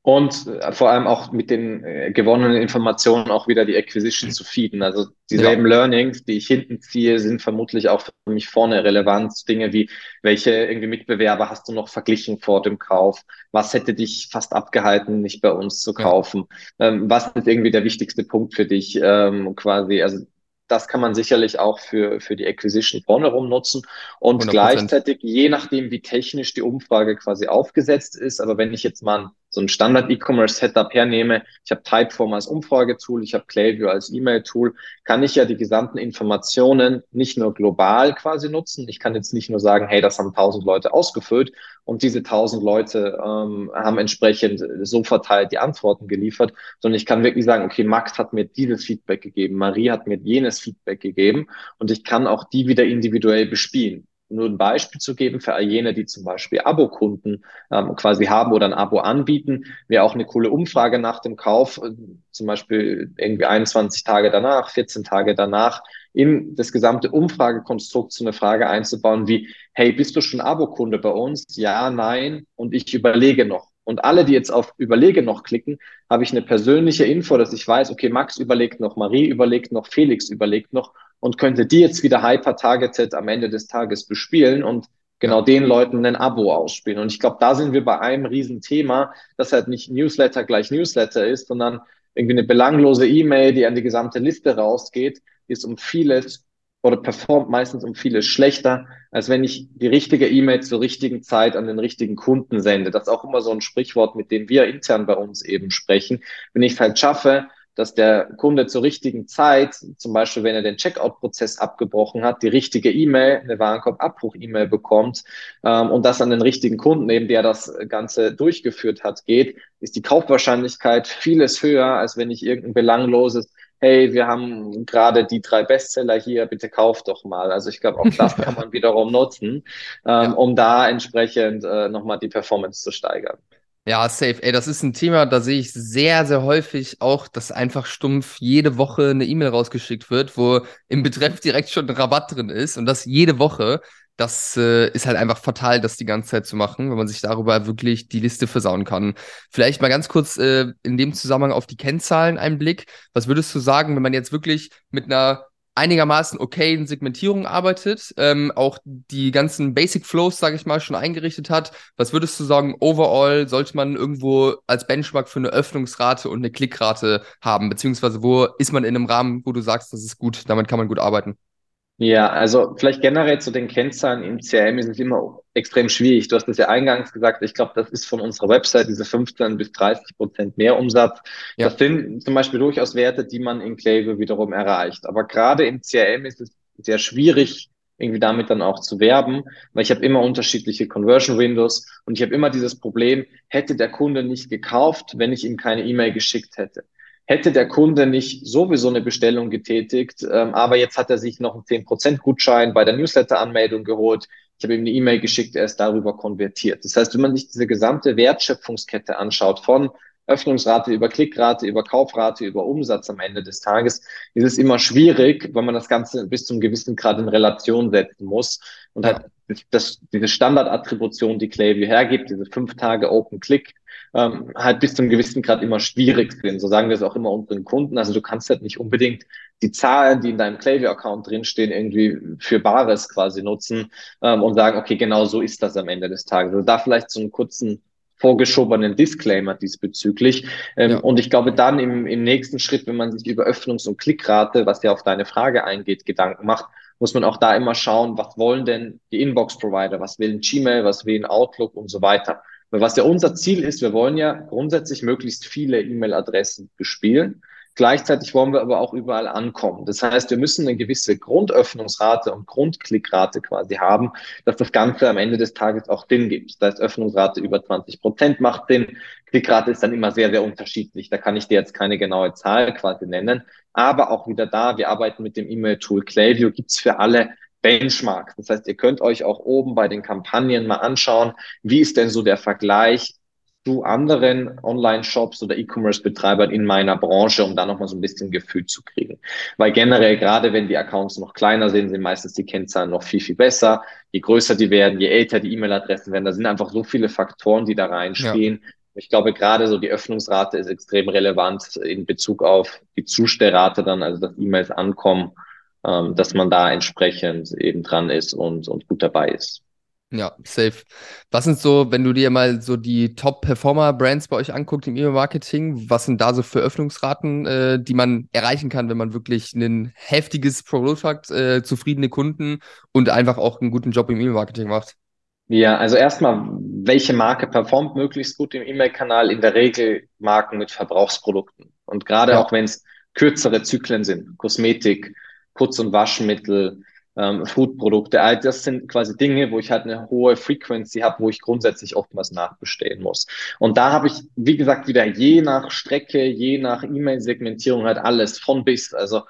und äh, vor allem auch mit den äh, gewonnenen Informationen auch wieder die Acquisition zu feeden. Also dieselben ja. Learnings, die ich hinten ziehe, sind vermutlich auch für mich vorne relevant. Dinge wie, welche irgendwie Mitbewerber hast du noch verglichen vor dem Kauf? Was hätte dich fast abgehalten, nicht bei uns zu kaufen? Ja. Ähm, was ist irgendwie der wichtigste Punkt für dich? Ähm, quasi, also das kann man sicherlich auch für, für die Acquisition vorne rum nutzen. Und 100%. gleichzeitig, je nachdem, wie technisch die Umfrage quasi aufgesetzt ist, aber wenn ich jetzt mal so ein Standard-E-Commerce-Setup hernehme, ich habe Typeform als Umfragetool, ich habe Klaviyo als E-Mail-Tool, kann ich ja die gesamten Informationen nicht nur global quasi nutzen. Ich kann jetzt nicht nur sagen, hey, das haben tausend Leute ausgefüllt. Und diese tausend Leute ähm, haben entsprechend so verteilt die Antworten geliefert, sondern ich kann wirklich sagen, okay, Max hat mir dieses Feedback gegeben, Marie hat mir jenes Feedback gegeben. Und ich kann auch die wieder individuell bespielen nur ein Beispiel zu geben für all jene, die zum Beispiel Abokunden ähm, quasi haben oder ein Abo anbieten, wäre auch eine coole Umfrage nach dem Kauf, äh, zum Beispiel irgendwie 21 Tage danach, 14 Tage danach, in das gesamte Umfragekonstrukt so eine Frage einzubauen wie, hey, bist du schon Abokunde bei uns? Ja, nein, und ich überlege noch. Und alle, die jetzt auf Überlege noch klicken, habe ich eine persönliche Info, dass ich weiß, okay, Max überlegt noch, Marie überlegt noch, Felix überlegt noch und könnte die jetzt wieder hyper-targeted am Ende des Tages bespielen und genau den Leuten ein Abo ausspielen. Und ich glaube, da sind wir bei einem Riesenthema, das halt nicht Newsletter gleich Newsletter ist, sondern irgendwie eine belanglose E-Mail, die an die gesamte Liste rausgeht, ist um vieles oder performt meistens um vieles schlechter, als wenn ich die richtige E-Mail zur richtigen Zeit an den richtigen Kunden sende. Das ist auch immer so ein Sprichwort, mit dem wir intern bei uns eben sprechen. Wenn ich es halt schaffe, dass der Kunde zur richtigen Zeit, zum Beispiel wenn er den Checkout-Prozess abgebrochen hat, die richtige E-Mail, eine Warenkorb-Abbruch-E-Mail bekommt ähm, und das an den richtigen Kunden, eben der das Ganze durchgeführt hat, geht, ist die Kaufwahrscheinlichkeit vieles höher, als wenn ich irgendein belangloses hey, wir haben gerade die drei Bestseller hier, bitte kauf doch mal. Also ich glaube, auch das kann man wiederum nutzen, ähm, ja. um da entsprechend äh, nochmal die Performance zu steigern. Ja, safe. Ey, das ist ein Thema, da sehe ich sehr, sehr häufig auch, dass einfach stumpf jede Woche eine E-Mail rausgeschickt wird, wo im Betreff direkt schon ein Rabatt drin ist und das jede Woche. das äh, ist halt einfach fatal, das die ganze Zeit zu machen, wenn man sich darüber wirklich die Liste versauen kann. Vielleicht mal ganz kurz äh, in dem Zusammenhang auf die Kennzahlen einen Blick. Was würdest du sagen, wenn man jetzt wirklich mit einer einigermaßen okayen Segmentierung arbeitet, ähm, auch die ganzen Basic Flows, sage ich mal, schon eingerichtet hat. Was würdest du sagen, overall sollte man irgendwo als Benchmark für eine Öffnungsrate und eine Klickrate haben? Beziehungsweise wo ist man in einem Rahmen, wo du sagst, das ist gut, damit kann man gut arbeiten? Ja, also vielleicht generell zu den Kennzahlen im CRM ist es immer extrem schwierig. Du hast es ja eingangs gesagt, ich glaube, das ist von unserer Website diese 15 bis 30 Prozent mehr Umsatz. Ja. Das sind zum Beispiel durchaus Werte, die man in Klaviyo wiederum erreicht. Aber gerade im CRM ist es sehr schwierig, irgendwie damit dann auch zu werben, weil ich habe immer unterschiedliche Conversion Windows und ich habe immer dieses Problem, hätte der Kunde nicht gekauft, wenn ich ihm keine E-Mail geschickt hätte hätte der Kunde nicht sowieso eine Bestellung getätigt, ähm, aber jetzt hat er sich noch einen 10% Gutschein bei der Newsletter-Anmeldung geholt. Ich habe ihm eine E-Mail geschickt, er ist darüber konvertiert. Das heißt, wenn man sich diese gesamte Wertschöpfungskette anschaut, von Öffnungsrate über Klickrate, über Kaufrate, über Umsatz am Ende des Tages, ist es immer schwierig, weil man das Ganze bis zum gewissen Grad in Relation setzen muss und halt das, diese Standardattribution, die Klaviyo hergibt, diese fünf Tage Open Click, ähm, halt bis zum gewissen Grad immer schwierig sind. So sagen wir es auch immer unseren Kunden. Also du kannst halt nicht unbedingt die Zahlen, die in deinem Klaviyo-Account drinstehen, irgendwie für Bares quasi nutzen ähm, und sagen, okay, genau so ist das am Ende des Tages. Also da vielleicht so einen kurzen vorgeschobenen Disclaimer diesbezüglich. Ähm, ja. Und ich glaube, dann im, im nächsten Schritt, wenn man sich über Öffnungs- und Klickrate, was ja auf deine Frage eingeht, Gedanken macht, muss man auch da immer schauen, was wollen denn die Inbox-Provider, was will ein Gmail, was will ein Outlook und so weiter. Weil was ja unser Ziel ist, wir wollen ja grundsätzlich möglichst viele E-Mail-Adressen bespielen. Gleichzeitig wollen wir aber auch überall ankommen. Das heißt, wir müssen eine gewisse Grundöffnungsrate und Grundklickrate quasi haben, dass das Ganze am Ende des Tages auch Sinn gibt. Das heißt, Öffnungsrate über 20 Prozent macht Sinn. Klickrate ist dann immer sehr, sehr unterschiedlich. Da kann ich dir jetzt keine genaue Zahl quasi nennen. Aber auch wieder da, wir arbeiten mit dem E-Mail-Tool Klaviyo, gibt's für alle Benchmark. Das heißt, ihr könnt euch auch oben bei den Kampagnen mal anschauen, wie ist denn so der Vergleich zu anderen Online-Shops oder E-Commerce-Betreibern in meiner Branche, um da nochmal so ein bisschen Gefühl zu kriegen. Weil generell, gerade wenn die Accounts noch kleiner sind, sind meistens die Kennzahlen noch viel, viel besser. Je größer die werden, je älter die E-Mail-Adressen werden, da sind einfach so viele Faktoren, die da reinspielen. Ja. Ich glaube, gerade so die Öffnungsrate ist extrem relevant in Bezug auf die Zustellrate dann, also dass E-Mails ankommen ähm, dass man da entsprechend eben dran ist und, und gut dabei ist. Ja, safe. Was sind so, wenn du dir mal so die Top-Performer-Brands bei euch anguckt im E-Mail-Marketing, was sind da so für Öffnungsraten, äh, die man erreichen kann, wenn man wirklich ein heftiges Produkt hat, äh, zufriedene Kunden und einfach auch einen guten Job im E-Mail-Marketing macht? Ja, also erstmal, welche Marke performt möglichst gut im E-Mail-Kanal? In der Regel Marken mit Verbrauchsprodukten. Und gerade ja. auch wenn es kürzere Zyklen sind, Kosmetik, Putz- und Waschmittel, ähm, Foodprodukte. All das sind quasi Dinge, wo ich halt eine hohe Frequency habe, wo ich grundsätzlich oftmals nachbestehen muss. Und da habe ich, wie gesagt, wieder je nach Strecke, je nach E-Mail-Segmentierung halt alles von bis. Also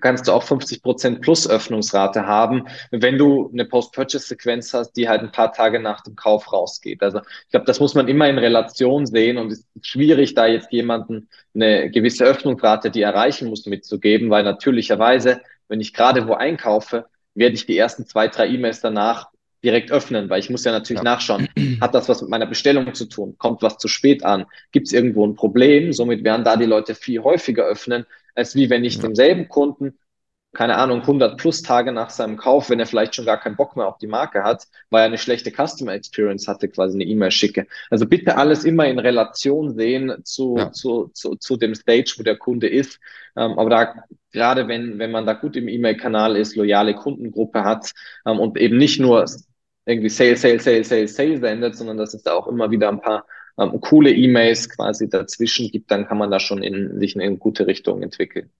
kannst du auch 50 Prozent plus Öffnungsrate haben, wenn du eine Post-Purchase-Sequenz hast, die halt ein paar Tage nach dem Kauf rausgeht. Also ich glaube, das muss man immer in Relation sehen und es ist schwierig, da jetzt jemanden eine gewisse Öffnungsrate, die erreichen muss, mitzugeben, weil natürlicherweise, wenn ich gerade wo einkaufe, werde ich die ersten zwei, drei E-Mails danach direkt öffnen, weil ich muss ja natürlich ja. nachschauen, hat das was mit meiner Bestellung zu tun? Kommt was zu spät an? Gibt es irgendwo ein Problem? Somit werden da die Leute viel häufiger öffnen, als wie wenn ich ja. demselben Kunden, keine Ahnung, 100 plus Tage nach seinem Kauf, wenn er vielleicht schon gar keinen Bock mehr auf die Marke hat, weil er eine schlechte Customer Experience hatte, quasi eine E-Mail schicke. Also bitte alles immer in Relation sehen zu, ja. zu, zu, zu dem Stage, wo der Kunde ist. Ähm, aber da, gerade wenn, wenn man da gut im E-Mail-Kanal ist, loyale Kundengruppe hat ähm, und eben nicht nur irgendwie Sale, Sale, Sale, Sale, Sale sendet, sondern dass es da auch immer wieder ein paar ähm, coole E-Mails quasi dazwischen gibt, dann kann man da schon in, sich in eine gute Richtung entwickeln.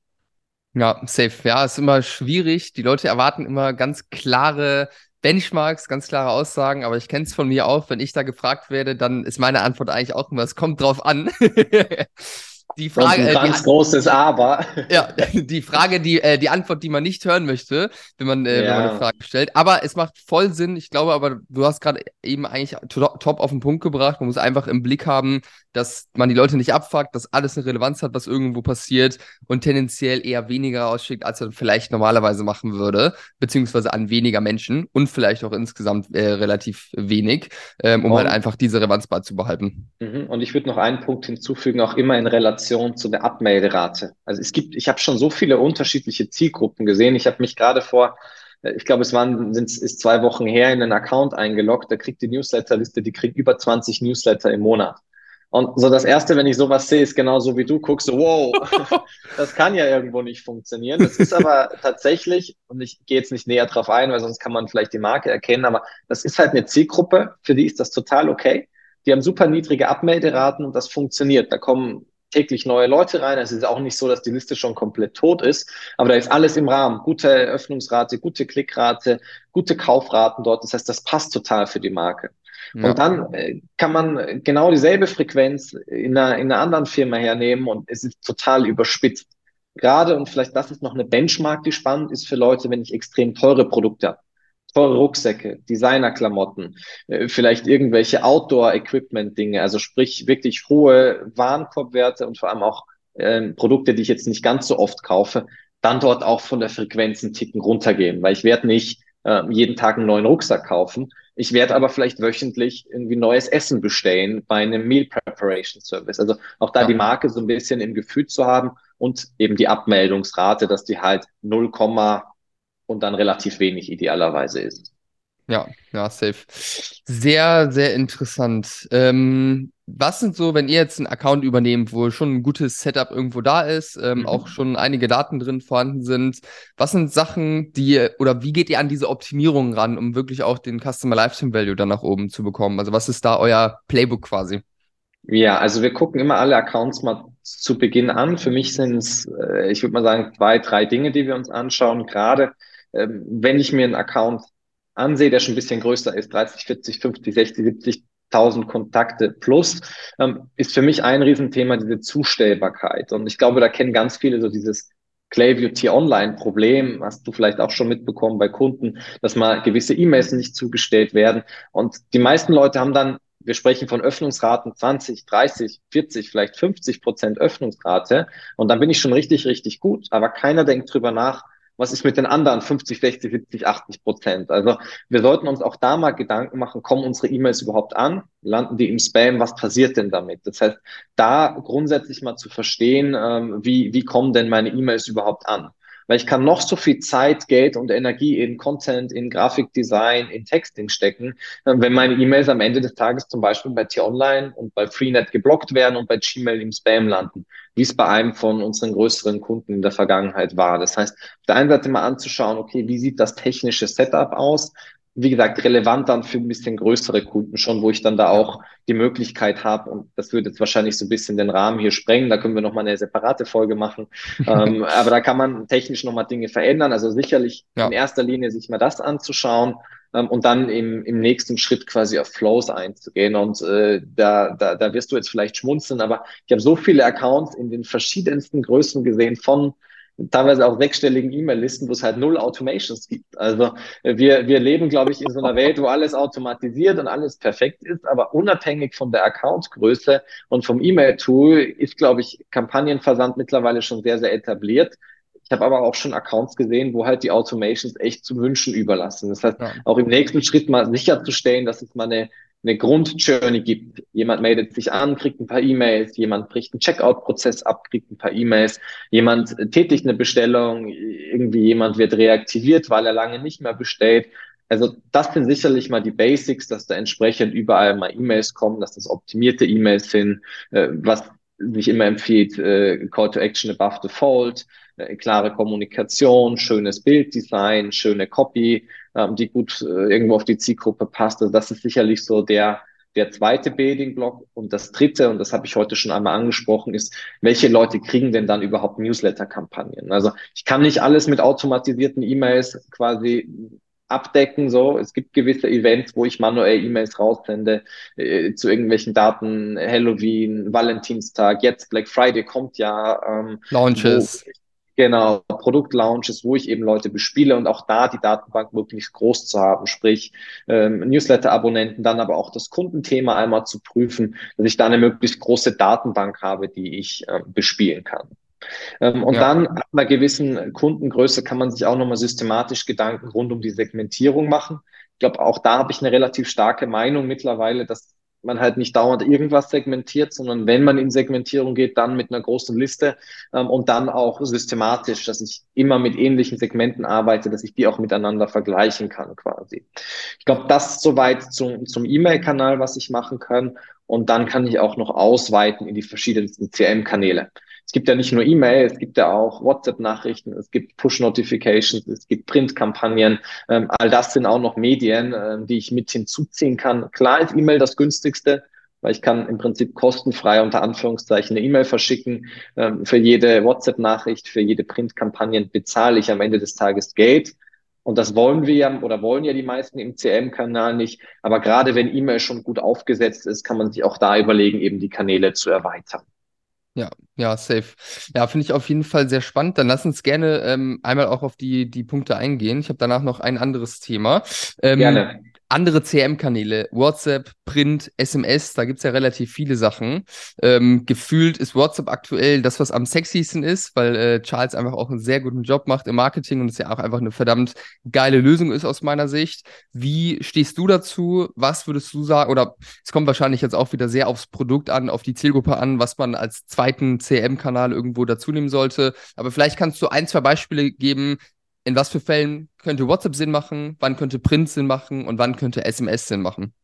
Ja, safe. Ja, ist immer schwierig. Die Leute erwarten immer ganz klare Benchmarks, ganz klare Aussagen, aber ich kenne es von mir auch, wenn ich da gefragt werde, dann ist meine Antwort eigentlich auch immer, es kommt drauf an. die Frage. Ein ganz die, großes Aber. Ja, die Frage, die, äh, die Antwort, die man nicht hören möchte, wenn man, äh, ja. wenn man eine Frage stellt. Aber es macht voll Sinn. Ich glaube aber, du hast gerade eben eigentlich top auf den Punkt gebracht. Man muss einfach im Blick haben, dass man die Leute nicht abfuckt, dass alles eine Relevanz hat, was irgendwo passiert und tendenziell eher weniger ausschickt, als er vielleicht normalerweise machen würde, beziehungsweise an weniger Menschen und vielleicht auch insgesamt äh, relativ wenig, ähm, um und, halt einfach diese Relevanz beizubehalten. Mhm. Und ich würde noch einen Punkt hinzufügen, auch immer in Relation zu der Abmelderate. Also es gibt, ich habe schon so viele unterschiedliche Zielgruppen gesehen. Ich habe mich gerade vor äh, ich glaube, es waren, sind, ist zwei Wochen her in einen Account eingeloggt, da kriegt die Newsletterliste, die kriegt über 20 Newsletter im Monat. Und so das Erste, wenn ich sowas sehe, ist genauso wie du guckst, so, wow, das kann ja irgendwo nicht funktionieren. Das ist aber tatsächlich, und ich gehe jetzt nicht näher drauf ein, weil sonst kann man vielleicht die Marke erkennen, aber das ist halt eine Zielgruppe, für die ist das total okay. Die haben super niedrige Abmelderaten und das funktioniert. Da kommen täglich neue Leute rein. Es ist auch nicht so, dass die Liste schon komplett tot ist, aber da ist alles im Rahmen. Gute Öffnungsrate, gute Klickrate, gute Kaufraten dort. Das heißt, das passt total für die Marke. Ja. Und dann äh, kann man genau dieselbe Frequenz in einer, in einer anderen Firma hernehmen und es ist total überspitzt. Gerade, und vielleicht das ist noch eine Benchmark, die spannend ist für Leute, wenn ich extrem teure Produkte habe. Teure Rucksäcke, Designerklamotten, äh, vielleicht irgendwelche Outdoor-Equipment-Dinge, also sprich wirklich hohe Warenkorbwerte und vor allem auch äh, Produkte, die ich jetzt nicht ganz so oft kaufe, dann dort auch von der Frequenz einen Ticken runtergehen, weil ich werde nicht äh, jeden Tag einen neuen Rucksack kaufen, ich werde aber vielleicht wöchentlich irgendwie neues Essen bestellen bei einem Meal Preparation Service. Also auch da ja. die Marke so ein bisschen im Gefühl zu haben und eben die Abmeldungsrate, dass die halt 0, und dann relativ wenig idealerweise ist. Ja, ja, safe. Sehr, sehr interessant. Ähm, was sind so, wenn ihr jetzt einen Account übernehmt, wo schon ein gutes Setup irgendwo da ist, ähm, mhm. auch schon einige Daten drin vorhanden sind, was sind Sachen, die oder wie geht ihr an diese Optimierungen ran, um wirklich auch den Customer Lifetime Value dann nach oben zu bekommen? Also was ist da euer Playbook quasi? Ja, also wir gucken immer alle Accounts mal zu Beginn an. Für mich sind es, äh, ich würde mal sagen, zwei, drei Dinge, die wir uns anschauen. Gerade ähm, wenn ich mir einen Account ansehe, der schon ein bisschen größer ist, 30, 40, 50, 60, 70 1000 Kontakte plus, ähm, ist für mich ein Riesenthema diese Zustellbarkeit. Und ich glaube, da kennen ganz viele so dieses Clayview T-Online-Problem, hast du vielleicht auch schon mitbekommen bei Kunden, dass mal gewisse E-Mails nicht zugestellt werden. Und die meisten Leute haben dann, wir sprechen von Öffnungsraten 20, 30, 40, vielleicht 50 Prozent Öffnungsrate. Und dann bin ich schon richtig, richtig gut. Aber keiner denkt drüber nach, was ist mit den anderen 50, 60, 70, 80 Prozent? Also wir sollten uns auch da mal Gedanken machen, kommen unsere E-Mails überhaupt an? Landen die im Spam? Was passiert denn damit? Das heißt, da grundsätzlich mal zu verstehen, ähm, wie, wie kommen denn meine E-Mails überhaupt an? Weil ich kann noch so viel Zeit, Geld und Energie in Content, in Grafikdesign, in Texting stecken. Wenn meine E-Mails am Ende des Tages zum Beispiel bei T-Online und bei Freenet geblockt werden und bei Gmail im Spam landen, wie es bei einem von unseren größeren Kunden in der Vergangenheit war. Das heißt, auf der einen Seite mal anzuschauen, okay, wie sieht das technische Setup aus? Wie gesagt, relevant dann für ein bisschen größere Kunden schon, wo ich dann da auch die Möglichkeit habe, und das würde jetzt wahrscheinlich so ein bisschen den Rahmen hier sprengen, da können wir nochmal eine separate Folge machen. ähm, aber da kann man technisch nochmal Dinge verändern. Also sicherlich ja. in erster Linie sich mal das anzuschauen ähm, und dann im, im nächsten Schritt quasi auf Flows einzugehen. Und äh, da, da, da wirst du jetzt vielleicht schmunzeln, aber ich habe so viele Accounts in den verschiedensten Größen gesehen von teilweise auch sechsstelligen E-Mail-Listen, wo es halt null Automations gibt. Also wir, wir leben, glaube ich, in so einer Welt, wo alles automatisiert und alles perfekt ist, aber unabhängig von der Accountgröße und vom E-Mail-Tool ist, glaube ich, Kampagnenversand mittlerweile schon sehr, sehr etabliert. Ich habe aber auch schon Accounts gesehen, wo halt die Automations echt zu wünschen überlassen. Das heißt, ja. auch im nächsten Schritt mal sicherzustellen, dass es mal eine eine Grundjourney gibt. Jemand meldet sich an, kriegt ein paar E-Mails, jemand bricht einen Checkout-Prozess ab, kriegt ein paar E-Mails, jemand tätigt eine Bestellung, irgendwie jemand wird reaktiviert, weil er lange nicht mehr bestellt. Also das sind sicherlich mal die Basics, dass da entsprechend überall mal E-Mails kommen, dass das optimierte E-Mails sind, äh, was sich immer empfiehlt, äh, Call to Action above fold, äh, klare Kommunikation, schönes Bilddesign, schöne Copy, ähm, die gut äh, irgendwo auf die Zielgruppe passt. Also das ist sicherlich so der, der zweite Building-Block. Und das dritte, und das habe ich heute schon einmal angesprochen, ist, welche Leute kriegen denn dann überhaupt Newsletter-Kampagnen? Also ich kann nicht alles mit automatisierten E-Mails quasi abdecken. So, es gibt gewisse Events, wo ich manuell E-Mails raussende äh, zu irgendwelchen Daten. Halloween, Valentinstag, jetzt Black Friday kommt ja. Ähm, Launches. Wo, Genau, Produktlaunches, wo ich eben Leute bespiele und auch da die Datenbank möglichst groß zu haben, sprich ähm, Newsletter-Abonnenten, dann aber auch das Kundenthema einmal zu prüfen, dass ich da eine möglichst große Datenbank habe, die ich äh, bespielen kann. Ähm, und ja. dann ab einer gewissen Kundengröße kann man sich auch nochmal systematisch Gedanken rund um die Segmentierung machen. Ich glaube, auch da habe ich eine relativ starke Meinung mittlerweile, dass man halt nicht dauernd irgendwas segmentiert, sondern wenn man in Segmentierung geht, dann mit einer großen Liste ähm, und dann auch systematisch, dass ich immer mit ähnlichen Segmenten arbeite, dass ich die auch miteinander vergleichen kann quasi. Ich glaube, das soweit zum, zum E-Mail-Kanal, was ich machen kann. Und dann kann ich auch noch ausweiten in die verschiedensten CM-Kanäle es gibt ja nicht nur E-Mail, es gibt ja auch WhatsApp-Nachrichten, es gibt Push-Notifications, es gibt Print-Kampagnen. Ähm, all das sind auch noch Medien, äh, die ich mit hinzuziehen kann. Klar ist E-Mail das günstigste, weil ich kann im Prinzip kostenfrei unter Anführungszeichen eine E-Mail verschicken. Ähm, für jede WhatsApp-Nachricht, für jede Print-Kampagne bezahle ich am Ende des Tages Geld. Und das wollen wir ja oder wollen ja die meisten im CM-Kanal nicht. Aber gerade wenn E-Mail schon gut aufgesetzt ist, kann man sich auch da überlegen, eben die Kanäle zu erweitern. Ja, ja, safe. Ja, finde ich auf jeden Fall sehr spannend. Dann lass uns gerne ähm, einmal auch auf die, die Punkte eingehen. Ich habe danach noch ein anderes Thema. Ähm, gerne andere CM-Kanäle, WhatsApp, Print, SMS, da gibt's ja relativ viele Sachen. Ähm, gefühlt ist WhatsApp aktuell das, was am sexiesten ist, weil äh, Charles einfach auch einen sehr guten Job macht im Marketing und es ja auch einfach eine verdammt geile Lösung ist aus meiner Sicht. Wie stehst du dazu? Was würdest du sagen? Oder es kommt wahrscheinlich jetzt auch wieder sehr aufs Produkt an, auf die Zielgruppe an, was man als zweiten CM-Kanal irgendwo dazu nehmen sollte. Aber vielleicht kannst du ein, zwei Beispiele geben, in was für Fällen könnte WhatsApp Sinn machen, wann könnte Print Sinn machen und wann könnte SMS Sinn machen?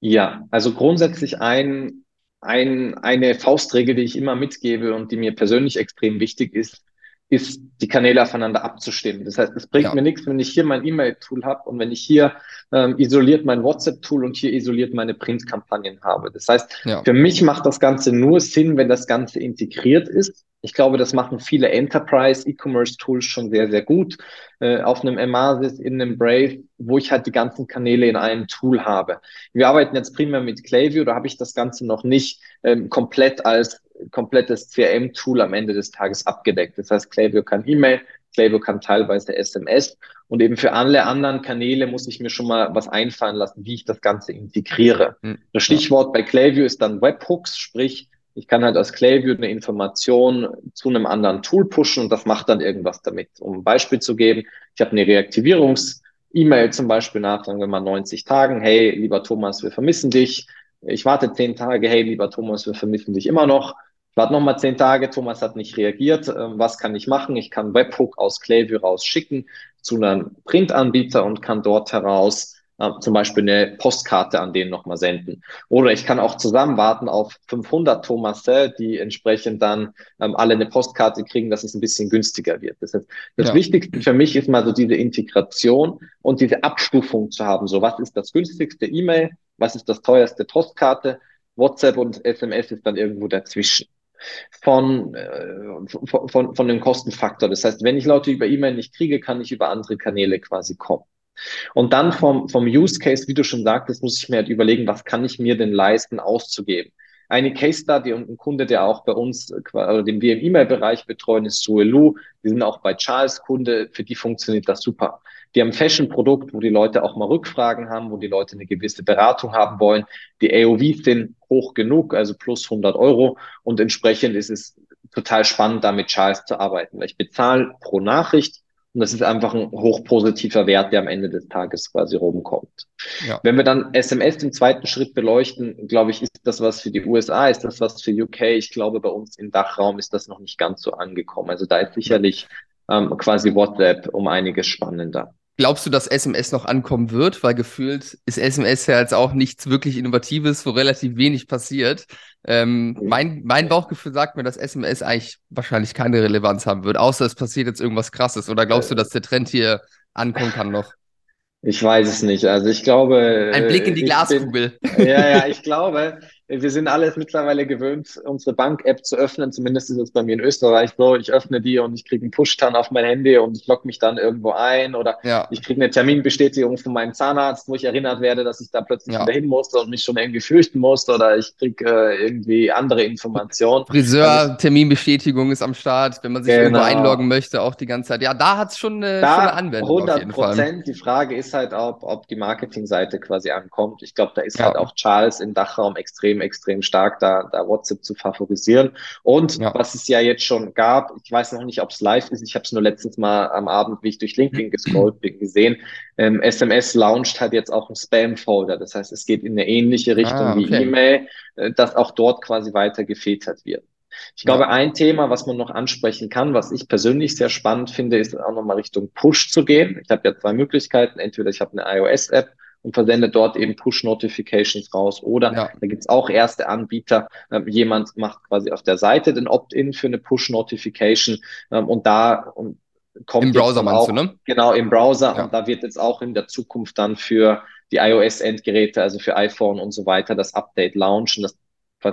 Ja, also grundsätzlich ein, ein, eine Faustregel, die ich immer mitgebe und die mir persönlich extrem wichtig ist, ist, die Kanäle aufeinander abzustimmen. Das heißt, es bringt ja. mir nichts, wenn ich hier mein E-Mail-Tool habe und wenn ich hier ähm, isoliert mein WhatsApp-Tool und hier isoliert meine Print-Kampagnen habe. Das heißt, ja. für mich macht das Ganze nur Sinn, wenn das Ganze integriert ist ich glaube, das machen viele Enterprise E-Commerce Tools schon sehr, sehr gut. Äh, auf einem Emasis, in einem Brave, wo ich halt die ganzen Kanäle in einem Tool habe. Wir arbeiten jetzt primär mit Klaviyo, da habe ich das Ganze noch nicht ähm, komplett als komplettes CRM-Tool am Ende des Tages abgedeckt. Das heißt, Klaviyo kann E-Mail, Klaviyo kann teilweise SMS und eben für alle anderen Kanäle muss ich mir schon mal was einfallen lassen, wie ich das Ganze integriere. Hm. Das Stichwort bei Klaviyo ist dann Webhooks, sprich, ich kann halt aus Klaviyo eine Information zu einem anderen Tool pushen und das macht dann irgendwas damit. Um ein Beispiel zu geben, ich habe eine Reaktivierungs-E-Mail zum Beispiel nach, sagen wir mal 90 Tagen. Hey, lieber Thomas, wir vermissen dich. Ich warte zehn Tage. Hey, lieber Thomas, wir vermissen dich immer noch. Ich warte nochmal zehn Tage. Thomas hat nicht reagiert. Ähm, was kann ich machen? Ich kann Webhook aus Klaviyo rausschicken zu einem Printanbieter und kann dort heraus äh, zum Beispiel eine Postkarte an den nochmal senden. Oder ich kann auch zusammen warten auf 500 Thomasse, die entsprechend dann ähm, alle eine Postkarte kriegen, dass es ein bisschen günstiger wird. Das, heißt, das ja. Wichtigste für mich ist mal so diese Integration und diese Abstufung zu haben. So, was ist das günstigste E-Mail? Was ist das teuerste Postkarte? WhatsApp und SMS ist dann irgendwo dazwischen von, äh, von, von, von dem Kostenfaktor. Das heißt, wenn ich Leute über E-Mail nicht kriege, kann ich über andere Kanäle quasi kommen. Und dann vom, vom Use Case, wie du schon sagtest, muss ich mir halt überlegen, was kann ich mir denn leisten auszugeben. Eine Case Study und ein Kunde, der auch bei uns, oder den wir im E-Mail-Bereich betreuen, ist Suelu. Die sind auch bei Charles Kunde. Für die funktioniert das super. Die haben Fashion-Produkt, wo die Leute auch mal Rückfragen haben, wo die Leute eine gewisse Beratung haben wollen. Die AOVs sind hoch genug, also plus 100 Euro. Und entsprechend ist es total spannend, da mit Charles zu arbeiten. Ich bezahle pro Nachricht und das ist einfach ein hochpositiver Wert, der am Ende des Tages quasi rumkommt. Ja. Wenn wir dann SMS im zweiten Schritt beleuchten, glaube ich, ist das was für die USA, ist das was für UK. Ich glaube, bei uns im Dachraum ist das noch nicht ganz so angekommen. Also da ist sicherlich ähm, quasi WhatsApp um einiges spannender. Glaubst du, dass SMS noch ankommen wird? Weil gefühlt ist SMS ja jetzt auch nichts wirklich Innovatives, wo relativ wenig passiert. Ähm, mein, mein Bauchgefühl sagt mir, dass SMS eigentlich wahrscheinlich keine Relevanz haben wird, außer es passiert jetzt irgendwas Krasses. Oder glaubst du, dass der Trend hier ankommen kann noch? Ich weiß es nicht. Also ich glaube. Ein Blick in die Glaskugel. Bin, ja, ja, ich glaube, wir sind alles mittlerweile gewöhnt, unsere Bank-App zu öffnen. Zumindest ist es bei mir in Österreich so. Ich öffne die und ich kriege einen Push-Tan auf mein Handy und ich logge mich dann irgendwo ein oder ja. ich kriege eine Terminbestätigung von meinem Zahnarzt, wo ich erinnert werde, dass ich da plötzlich ja. wieder hin musste und mich schon irgendwie fürchten musste oder ich kriege äh, irgendwie andere Informationen. Friseur, Terminbestätigung ist am Start, wenn man sich genau. irgendwo einloggen möchte, auch die ganze Zeit. Ja, da hat es schon, eine, da schon eine Anwendung 100 Prozent. Die Frage ist halt, ob, ob die Marketingseite quasi ankommt. Ich glaube, da ist ja. halt auch Charles im Dachraum extrem, extrem stark, da, da WhatsApp zu favorisieren. Und ja. was es ja jetzt schon gab, ich weiß noch nicht, ob es live ist, ich habe es nur letztens mal am Abend, wie ich durch LinkedIn gescrollt bin, gesehen. Ähm, SMS launcht halt jetzt auch einen Spam-Folder. Das heißt, es geht in eine ähnliche Richtung ah, okay. wie E-Mail, äh, dass auch dort quasi weiter gefiltert wird. Ich glaube, ein Thema, was man noch ansprechen kann, was ich persönlich sehr spannend finde, ist auch nochmal Richtung Push zu gehen. Ich habe ja zwei Möglichkeiten. Entweder ich habe eine iOS-App und versende dort eben Push-Notifications raus. Oder ja. da gibt's auch erste Anbieter. Ähm, jemand macht quasi auf der Seite den Opt-in für eine Push-Notification ähm, und da und kommt im Browser meinst auch, du, ne? Genau, im Browser. Ja. Und da wird jetzt auch in der Zukunft dann für die iOS-Endgeräte, also für iPhone und so weiter, das Update launchen, dass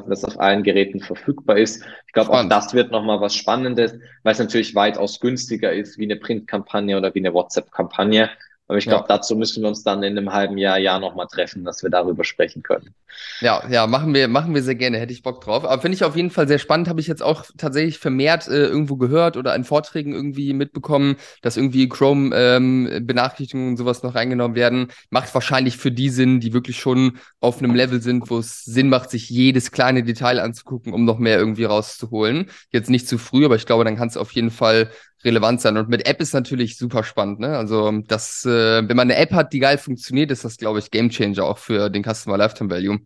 das auf allen Geräten verfügbar ist. Ich glaube, auch das wird nochmal was Spannendes, weil es natürlich weitaus günstiger ist wie eine Printkampagne oder wie eine WhatsApp-Kampagne. Aber ich glaube, ja. dazu müssen wir uns dann in einem halben Jahr, Jahr nochmal treffen, dass wir darüber sprechen können. Ja, ja, machen wir, machen wir sehr gerne, hätte ich Bock drauf. Aber finde ich auf jeden Fall sehr spannend, habe ich jetzt auch tatsächlich vermehrt äh, irgendwo gehört oder in Vorträgen irgendwie mitbekommen, dass irgendwie Chrome ähm, Benachrichtigungen und sowas noch reingenommen werden. Macht wahrscheinlich für die Sinn, die wirklich schon auf einem Level sind, wo es Sinn macht, sich jedes kleine Detail anzugucken, um noch mehr irgendwie rauszuholen. Jetzt nicht zu früh, aber ich glaube, dann kann es auf jeden Fall relevant sein. Und mit App ist natürlich super spannend. Ne? Also das, äh, wenn man eine App hat, die geil funktioniert, ist das, glaube ich, Gamechanger auch für den Customer Lifetime Value.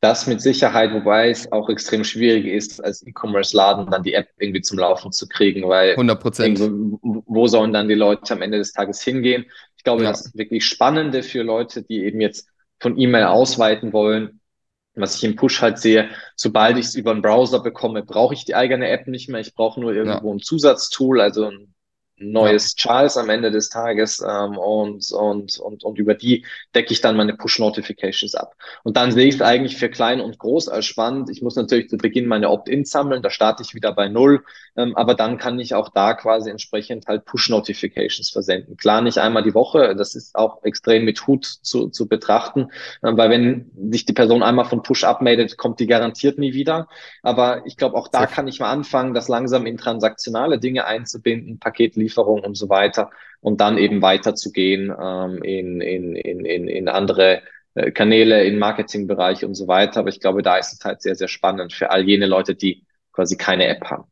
Das mit Sicherheit, wobei es auch extrem schwierig ist, als E-Commerce-Laden dann die App irgendwie zum Laufen zu kriegen, weil 100 Prozent. Wo sollen dann die Leute am Ende des Tages hingehen? Ich glaube, ja. das wirklich Spannende für Leute, die eben jetzt von E-Mail ausweiten wollen, was ich im Push halt sehe, sobald ich es über einen Browser bekomme, brauche ich die eigene App nicht mehr. Ich brauche nur irgendwo ja. ein Zusatztool, also ein neues. Charles am Ende des Tages ähm, und, und, und, und über die decke ich dann meine Push-Notifications ab. Und dann sehe ich es eigentlich für klein und groß als spannend. Ich muss natürlich zu Beginn meine Opt-ins sammeln, da starte ich wieder bei Null, ähm, aber dann kann ich auch da quasi entsprechend halt Push-Notifications versenden. Klar, nicht einmal die Woche, das ist auch extrem mit Hut zu, zu betrachten, ähm, weil wenn sich die Person einmal von Push abmeldet, kommt die garantiert nie wieder. Aber ich glaube, auch da kann ich mal anfangen, das langsam in transaktionale Dinge einzubinden, Paket liefern Lieferung und so weiter und dann eben weiterzugehen ähm, in, in, in, in, andere äh, Kanäle, in Marketingbereich und so weiter. Aber ich glaube, da ist es halt sehr, sehr spannend für all jene Leute, die quasi keine App haben.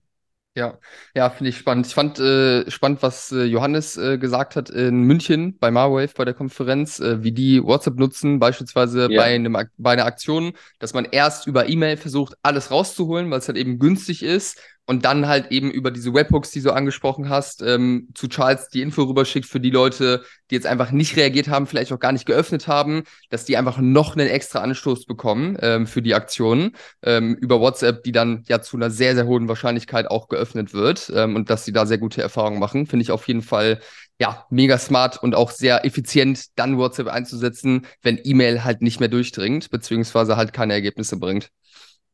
Ja, ja, finde ich spannend. Ich fand äh, spannend, was äh, Johannes äh, gesagt hat in München bei Marwave bei der Konferenz, äh, wie die WhatsApp nutzen, beispielsweise ja. bei, einem, bei einer Aktion, dass man erst über E-Mail versucht, alles rauszuholen, weil es halt eben günstig ist und dann halt eben über diese Webhooks, die du angesprochen hast, ähm, zu Charles die Info rüberschickt für die Leute, die jetzt einfach nicht reagiert haben, vielleicht auch gar nicht geöffnet haben, dass die einfach noch einen extra Anstoß bekommen ähm, für die Aktionen ähm, über WhatsApp, die dann ja zu einer sehr, sehr hohen Wahrscheinlichkeit auch geöffnet wird ähm, und dass sie da sehr gute Erfahrungen machen, finde ich auf jeden Fall ja, mega smart und auch sehr effizient, dann WhatsApp einzusetzen, wenn E-Mail halt nicht mehr durchdringt, beziehungsweise halt keine Ergebnisse bringt.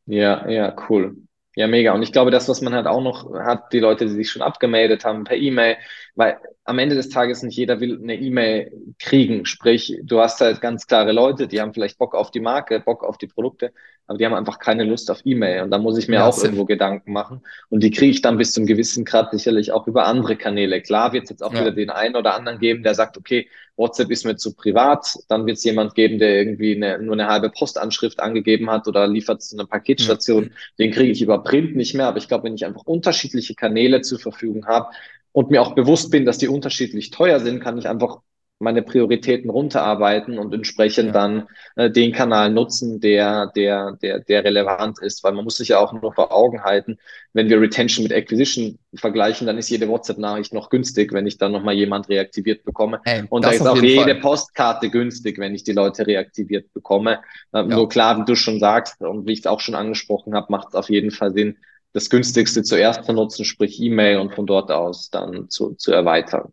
Ja, ja, cool. Ja, mega. Und ich glaube, das, was man halt auch noch hat, die Leute, die sich schon abgemeldet haben per E-Mail, weil am Ende des Tages nicht jeder will eine E-Mail kriegen. Sprich, du hast halt ganz klare Leute, die haben vielleicht Bock auf die Marke, Bock auf die Produkte, aber die haben einfach keine Lust auf E-Mail. Und da muss ich mir ja, auch irgendwo Gedanken machen. Und die kriege ich dann bis zum gewissen Grad sicherlich auch über andere Kanäle. Klar wird es jetzt auch ja. wieder den einen oder anderen geben, der sagt, okay, WhatsApp ist mir zu privat. Dann wird es jemand geben, der irgendwie eine, nur eine halbe Postanschrift angegeben hat oder liefert zu einer Paketstation. Ja. Den kriege ich über Print nicht mehr. Aber ich glaube, wenn ich einfach unterschiedliche Kanäle zur Verfügung habe, und mir auch bewusst bin, dass die unterschiedlich teuer sind, kann ich einfach meine Prioritäten runterarbeiten und entsprechend ja. dann äh, den Kanal nutzen, der, der, der, der relevant ist. Weil man muss sich ja auch nur vor Augen halten, wenn wir Retention mit Acquisition vergleichen, dann ist jede WhatsApp-Nachricht noch günstig, wenn ich dann nochmal jemand reaktiviert bekomme. Hey, und da ist auch jede Fall. Postkarte günstig, wenn ich die Leute reaktiviert bekomme. Äh, ja. Nur klar, wie du schon sagst und wie ich es auch schon angesprochen habe, macht es auf jeden Fall Sinn, das günstigste zuerst zu nutzen, sprich E-Mail und von dort aus dann zu, zu erweitern.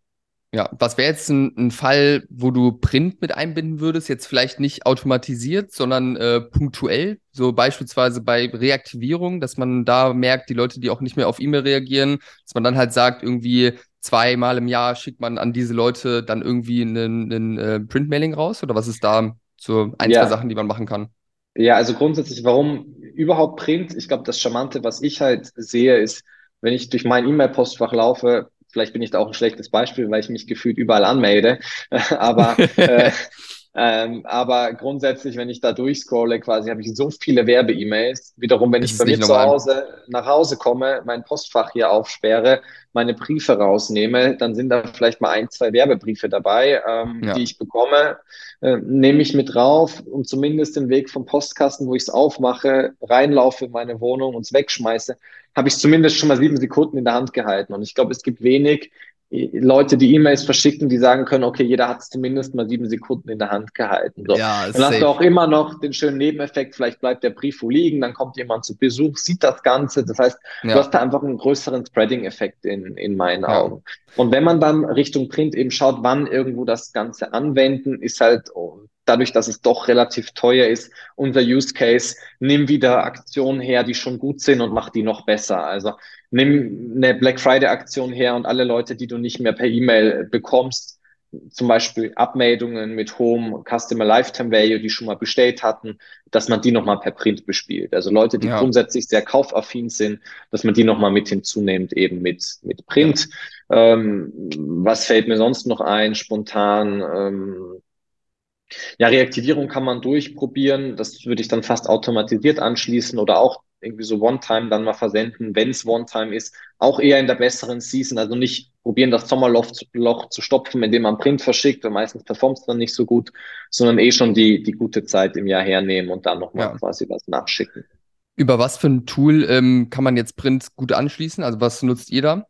Ja, was wäre jetzt ein, ein, Fall, wo du Print mit einbinden würdest? Jetzt vielleicht nicht automatisiert, sondern äh, punktuell, so beispielsweise bei Reaktivierung, dass man da merkt, die Leute, die auch nicht mehr auf E-Mail reagieren, dass man dann halt sagt, irgendwie zweimal im Jahr schickt man an diese Leute dann irgendwie einen, einen äh, Printmailing raus? Oder was ist da so ein, ja. zwei Sachen, die man machen kann? Ja, also grundsätzlich, warum überhaupt Print? Ich glaube, das Charmante, was ich halt sehe, ist, wenn ich durch mein E-Mail-Postfach laufe, Vielleicht bin ich da auch ein schlechtes Beispiel, weil ich mich gefühlt überall anmelde. aber, äh, ähm, aber grundsätzlich, wenn ich da durchscrolle, quasi habe ich so viele Werbe-E-Mails. Wiederum, wenn ich bei mir zu Hause nach Hause komme, mein Postfach hier aufsperre, meine Briefe rausnehme, dann sind da vielleicht mal ein, zwei Werbebriefe dabei, ähm, ja. die ich bekomme, äh, nehme ich mit drauf und zumindest den Weg vom Postkasten, wo ich es aufmache, reinlaufe in meine Wohnung und es wegschmeiße, habe ich zumindest schon mal sieben Sekunden in der Hand gehalten. Und ich glaube, es gibt wenig Leute, die E-Mails verschicken, die sagen können, okay, jeder hat es zumindest mal sieben Sekunden in der Hand gehalten. So. Ja, dann hast du auch immer noch den schönen Nebeneffekt, vielleicht bleibt der Brief wo liegen, dann kommt jemand zu Besuch, sieht das Ganze. Das heißt, ja. du hast da einfach einen größeren Spreading-Effekt in, in meinen ja. Augen. Und wenn man dann Richtung Print eben schaut, wann irgendwo das Ganze anwenden, ist halt oh, dadurch, dass es doch relativ teuer ist, unser Use Case, nimm wieder Aktionen her, die schon gut sind und mach die noch besser. Also nimm eine Black Friday Aktion her und alle Leute, die du nicht mehr per E-Mail bekommst, zum Beispiel Abmeldungen mit hohem Customer Lifetime Value, die schon mal bestellt hatten, dass man die nochmal per Print bespielt. Also Leute, die ja. grundsätzlich sehr kaufaffin sind, dass man die nochmal mit hinzunimmt, eben mit, mit Print. Ja. Ähm, was fällt mir sonst noch ein, spontan? Ähm, ja, Reaktivierung kann man durchprobieren. Das würde ich dann fast automatisiert anschließen oder auch irgendwie so One-Time dann mal versenden, wenn es One-Time ist. Auch eher in der besseren Season. Also nicht probieren, das Sommerloch zu, Loch zu stopfen, indem man Print verschickt, weil meistens performt es dann nicht so gut, sondern eh schon die, die gute Zeit im Jahr hernehmen und dann nochmal ja. quasi was nachschicken. Über was für ein Tool ähm, kann man jetzt Print gut anschließen? Also was nutzt ihr da?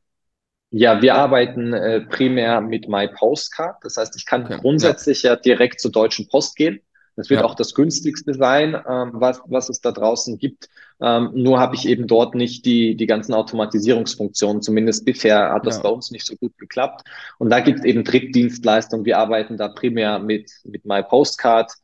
Ja, wir arbeiten äh, primär mit MyPostcard. Das heißt, ich kann okay, grundsätzlich ja. ja. direkt zur Deutschen Post gehen. Das wird ja. auch das günstigste sein, ähm, was, was es da draußen gibt. Ähm, nur habe ich eben dort nicht die, die ganzen Automatisierungsfunktionen. Zumindest bisher hat das ja. bei uns nicht so gut geklappt. Und da gibt es eben Drittdienstleistungen. Wir arbeiten da primär mit, mit MyPostcard. Ähm,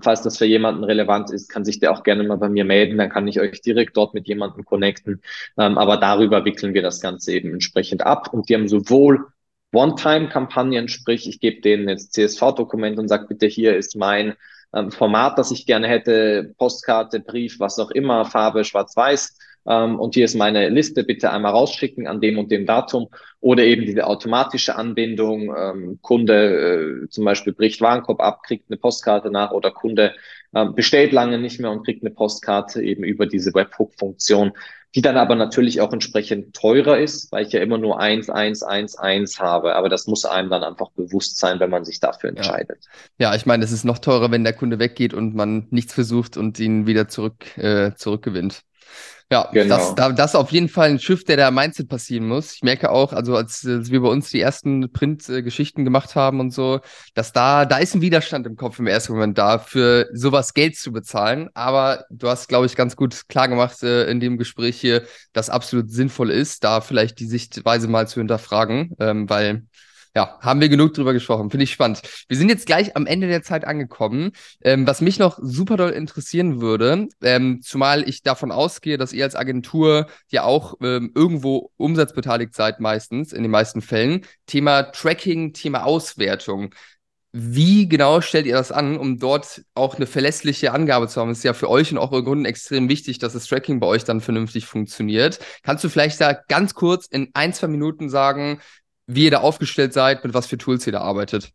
falls das für jemanden relevant ist, kann sich der auch gerne mal bei mir melden. Dann kann ich euch direkt dort mit jemandem connecten. Ähm, aber darüber wickeln wir das Ganze eben entsprechend ab. Und die haben sowohl One-Time-Kampagnen, sprich, ich gebe denen jetzt CSV-Dokument und sage, bitte, hier ist mein ähm, Format, das ich gerne hätte, Postkarte, Brief, was auch immer, Farbe, schwarz-weiß ähm, und hier ist meine Liste, bitte einmal rausschicken an dem und dem Datum oder eben diese automatische Anbindung, ähm, Kunde äh, zum Beispiel bricht Warenkorb ab, kriegt eine Postkarte nach oder Kunde äh, bestellt lange nicht mehr und kriegt eine Postkarte eben über diese Webhook-Funktion, die dann aber natürlich auch entsprechend teurer ist, weil ich ja immer nur eins, eins, eins, eins habe. Aber das muss einem dann einfach bewusst sein, wenn man sich dafür entscheidet. Ja, ja ich meine, es ist noch teurer, wenn der Kunde weggeht und man nichts versucht und ihn wieder zurück, äh, zurückgewinnt. Ja, genau. das, da, das ist auf jeden Fall ein Schiff, der da Mindset passieren muss. Ich merke auch, also als, als wir bei uns die ersten Print-Geschichten gemacht haben und so, dass da, da ist ein Widerstand im Kopf im ersten Moment da, für sowas Geld zu bezahlen. Aber du hast, glaube ich, ganz gut klar gemacht äh, in dem Gespräch hier, dass absolut sinnvoll ist, da vielleicht die Sichtweise mal zu hinterfragen, ähm, weil ja, haben wir genug drüber gesprochen. Finde ich spannend. Wir sind jetzt gleich am Ende der Zeit angekommen. Ähm, was mich noch super doll interessieren würde, ähm, zumal ich davon ausgehe, dass ihr als Agentur ja auch ähm, irgendwo umsatzbeteiligt seid, meistens, in den meisten Fällen. Thema Tracking, Thema Auswertung. Wie genau stellt ihr das an, um dort auch eine verlässliche Angabe zu haben? Ist ja für euch und auch eure Kunden extrem wichtig, dass das Tracking bei euch dann vernünftig funktioniert. Kannst du vielleicht da ganz kurz in ein, zwei Minuten sagen, wie ihr da aufgestellt seid, mit was für Tools ihr da arbeitet.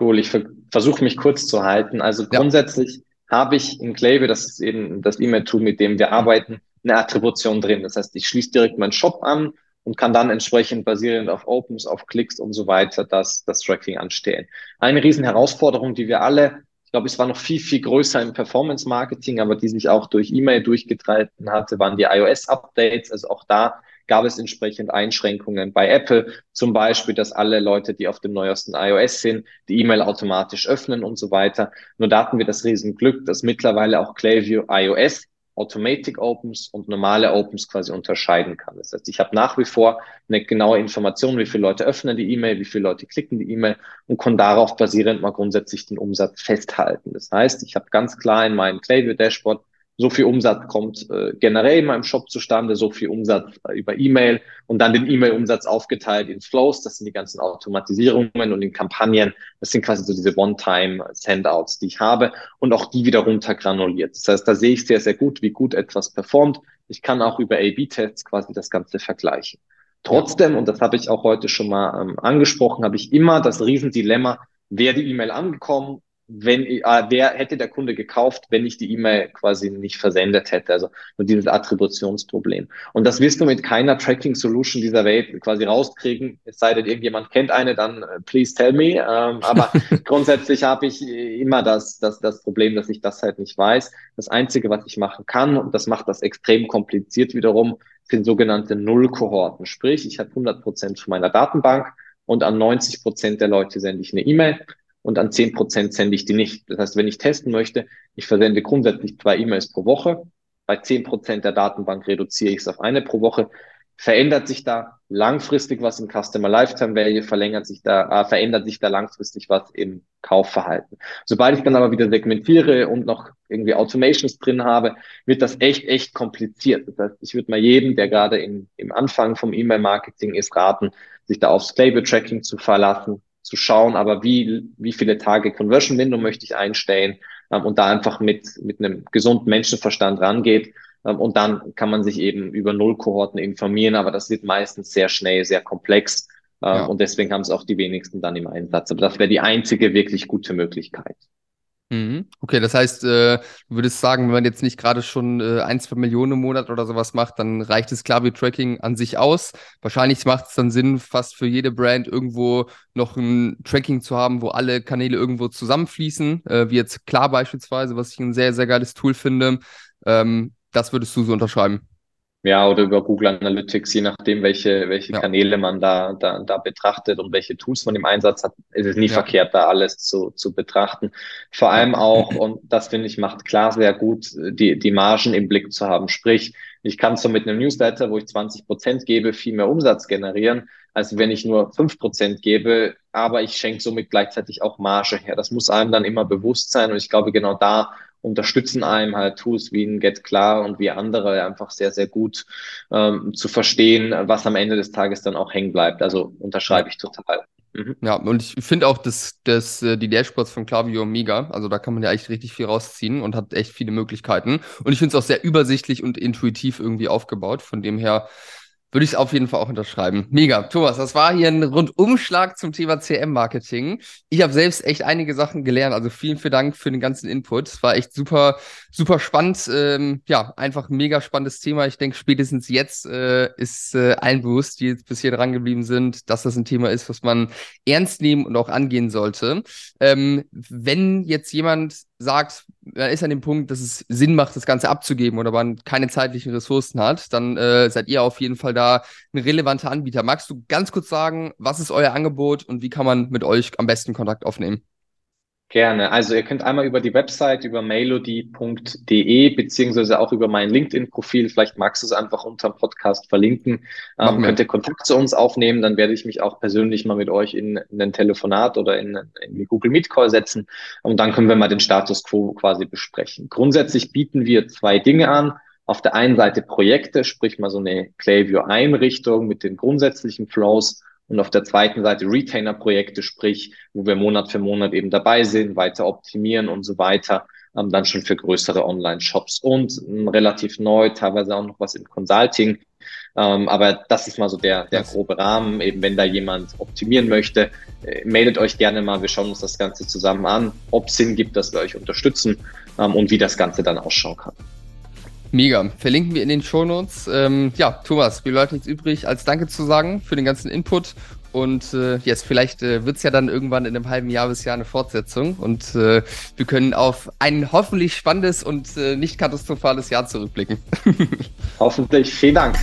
Cool, ich versuche mich kurz zu halten. Also grundsätzlich ja. habe ich in Klaviyo, das ist eben das E-Mail-Tool, mit dem wir arbeiten, eine Attribution drin. Das heißt, ich schließe direkt meinen Shop an und kann dann entsprechend basierend auf Opens, auf Klicks und so weiter das, das Tracking anstellen. Eine riesen Herausforderung, die wir alle, ich glaube, es war noch viel, viel größer im Performance-Marketing, aber die sich auch durch E-Mail durchgetreten hatte, waren die iOS-Updates. Also auch da gab es entsprechend Einschränkungen bei Apple, zum Beispiel, dass alle Leute, die auf dem neuesten iOS sind, die E-Mail automatisch öffnen und so weiter. Nur da hatten wir das Riesenglück, dass mittlerweile auch Klaviyo iOS Automatic Opens und normale Opens quasi unterscheiden kann. Das heißt, ich habe nach wie vor eine genaue Information, wie viele Leute öffnen die E-Mail, wie viele Leute klicken die E-Mail und kann darauf basierend mal grundsätzlich den Umsatz festhalten. Das heißt, ich habe ganz klar in meinem Klaviyo Dashboard so viel Umsatz kommt äh, generell in meinem Shop zustande, so viel Umsatz äh, über E-Mail und dann den E-Mail-Umsatz aufgeteilt in Flows, das sind die ganzen Automatisierungen und in Kampagnen, das sind quasi so diese One-Time-Sendouts, die ich habe und auch die wieder runtergranuliert. Das heißt, da sehe ich sehr, sehr gut, wie gut etwas performt. Ich kann auch über A-B-Tests quasi das Ganze vergleichen. Trotzdem, und das habe ich auch heute schon mal ähm, angesprochen, habe ich immer das Riesendilemma, wäre die E-Mail angekommen wenn äh, wer hätte der Kunde gekauft, wenn ich die E-Mail quasi nicht versendet hätte. Also nur dieses Attributionsproblem. Und das wirst du mit keiner Tracking Solution dieser Welt quasi rauskriegen. Es sei denn, irgendjemand kennt eine, dann äh, please tell me. Ähm, aber grundsätzlich habe ich immer das, das, das Problem, dass ich das halt nicht weiß. Das Einzige, was ich machen kann, und das macht das extrem kompliziert wiederum, sind sogenannte Null-Kohorten. Sprich, ich habe 100 Prozent von meiner Datenbank und an 90 Prozent der Leute sende ich eine E-Mail und an zehn Prozent sende ich die nicht. Das heißt, wenn ich testen möchte, ich versende grundsätzlich zwei E-Mails pro Woche. Bei zehn Prozent der Datenbank reduziere ich es auf eine pro Woche. Verändert sich da langfristig was im Customer Lifetime Value, verlängert sich da, äh, verändert sich da langfristig was im Kaufverhalten. Sobald ich dann aber wieder segmentiere und noch irgendwie Automations drin habe, wird das echt, echt kompliziert. Das heißt, ich würde mal jedem, der gerade im, im Anfang vom E-Mail-Marketing ist, raten, sich da aufs Stable-Tracking zu verlassen, zu schauen, aber wie, wie viele Tage Conversion Window möchte ich einstellen ähm, und da einfach mit, mit einem gesunden Menschenverstand rangeht. Ähm, und dann kann man sich eben über Null-Kohorten informieren, aber das wird meistens sehr schnell, sehr komplex. Ähm, ja. Und deswegen haben es auch die wenigsten dann im Einsatz. Aber das wäre die einzige wirklich gute Möglichkeit. Mhm. Okay, das heißt, äh, du würdest sagen, wenn man jetzt nicht gerade schon äh, ein, zwei Millionen im Monat oder sowas macht, dann reicht das Klaviyo-Tracking an sich aus. Wahrscheinlich macht es dann Sinn, fast für jede Brand irgendwo noch ein Tracking zu haben, wo alle Kanäle irgendwo zusammenfließen, äh, wie jetzt Klar beispielsweise, was ich ein sehr, sehr geiles Tool finde. Ähm, das würdest du so unterschreiben. Ja, oder über Google Analytics, je nachdem, welche, welche ja. Kanäle man da, da, da betrachtet und welche Tools man im Einsatz hat, ist es nie ja. verkehrt, da alles zu, zu betrachten. Vor allem auch, und das finde ich macht klar sehr gut, die, die Margen im Blick zu haben. Sprich, ich kann so mit einem Newsletter, wo ich 20 Prozent gebe, viel mehr Umsatz generieren, als wenn ich nur fünf Prozent gebe, aber ich schenke somit gleichzeitig auch Marge her. Das muss einem dann immer bewusst sein und ich glaube, genau da unterstützen einem halt Tools wie ein Get Klar und wie andere einfach sehr, sehr gut ähm, zu verstehen, was am Ende des Tages dann auch hängen bleibt. Also unterschreibe ich total. Mhm. Ja, und ich finde auch, dass, dass äh, die Dashboards von Klaviyo mega. Also da kann man ja echt richtig viel rausziehen und hat echt viele Möglichkeiten. Und ich finde es auch sehr übersichtlich und intuitiv irgendwie aufgebaut. Von dem her würde ich es auf jeden Fall auch unterschreiben. Mega. Thomas, das war hier ein Rundumschlag zum Thema CM-Marketing. Ich habe selbst echt einige Sachen gelernt. Also vielen, vielen Dank für den ganzen Input. Es war echt super, super spannend. Ähm, ja, einfach ein mega spannendes Thema. Ich denke, spätestens jetzt äh, ist äh, allen bewusst, die jetzt bis hier dran geblieben sind, dass das ein Thema ist, was man ernst nehmen und auch angehen sollte. Ähm, wenn jetzt jemand sagt, er ist an dem Punkt, dass es Sinn macht, das Ganze abzugeben oder man keine zeitlichen Ressourcen hat, dann äh, seid ihr auf jeden Fall da ein relevanter Anbieter. Magst du ganz kurz sagen, was ist euer Angebot und wie kann man mit euch am besten Kontakt aufnehmen? Gerne. Also ihr könnt einmal über die Website, über mailody.de, beziehungsweise auch über mein LinkedIn-Profil, vielleicht magst du es einfach unter dem Podcast verlinken, ähm, könnt ihr Kontakt zu uns aufnehmen, dann werde ich mich auch persönlich mal mit euch in, in ein Telefonat oder in, in die Google Meet Call setzen und dann können wir mal den Status quo quasi besprechen. Grundsätzlich bieten wir zwei Dinge an. Auf der einen Seite Projekte, sprich mal so eine Clayview-Einrichtung mit den grundsätzlichen Flows und auf der zweiten Seite Retainer-Projekte, sprich, wo wir Monat für Monat eben dabei sind, weiter optimieren und so weiter, ähm, dann schon für größere Online-Shops und ähm, relativ neu, teilweise auch noch was im Consulting. Ähm, aber das ist mal so der, der grobe Rahmen. Eben wenn da jemand optimieren möchte, äh, meldet euch gerne mal. Wir schauen uns das Ganze zusammen an, ob es Sinn gibt, dass wir euch unterstützen ähm, und wie das Ganze dann ausschauen kann. Mega. Verlinken wir in den Shownotes. Ähm, ja, Thomas, mir bleibt nichts übrig, als Danke zu sagen für den ganzen Input. Und äh, jetzt vielleicht äh, wird es ja dann irgendwann in einem halben Jahr bis Jahr eine Fortsetzung. Und äh, wir können auf ein hoffentlich spannendes und äh, nicht katastrophales Jahr zurückblicken. hoffentlich. Vielen Dank.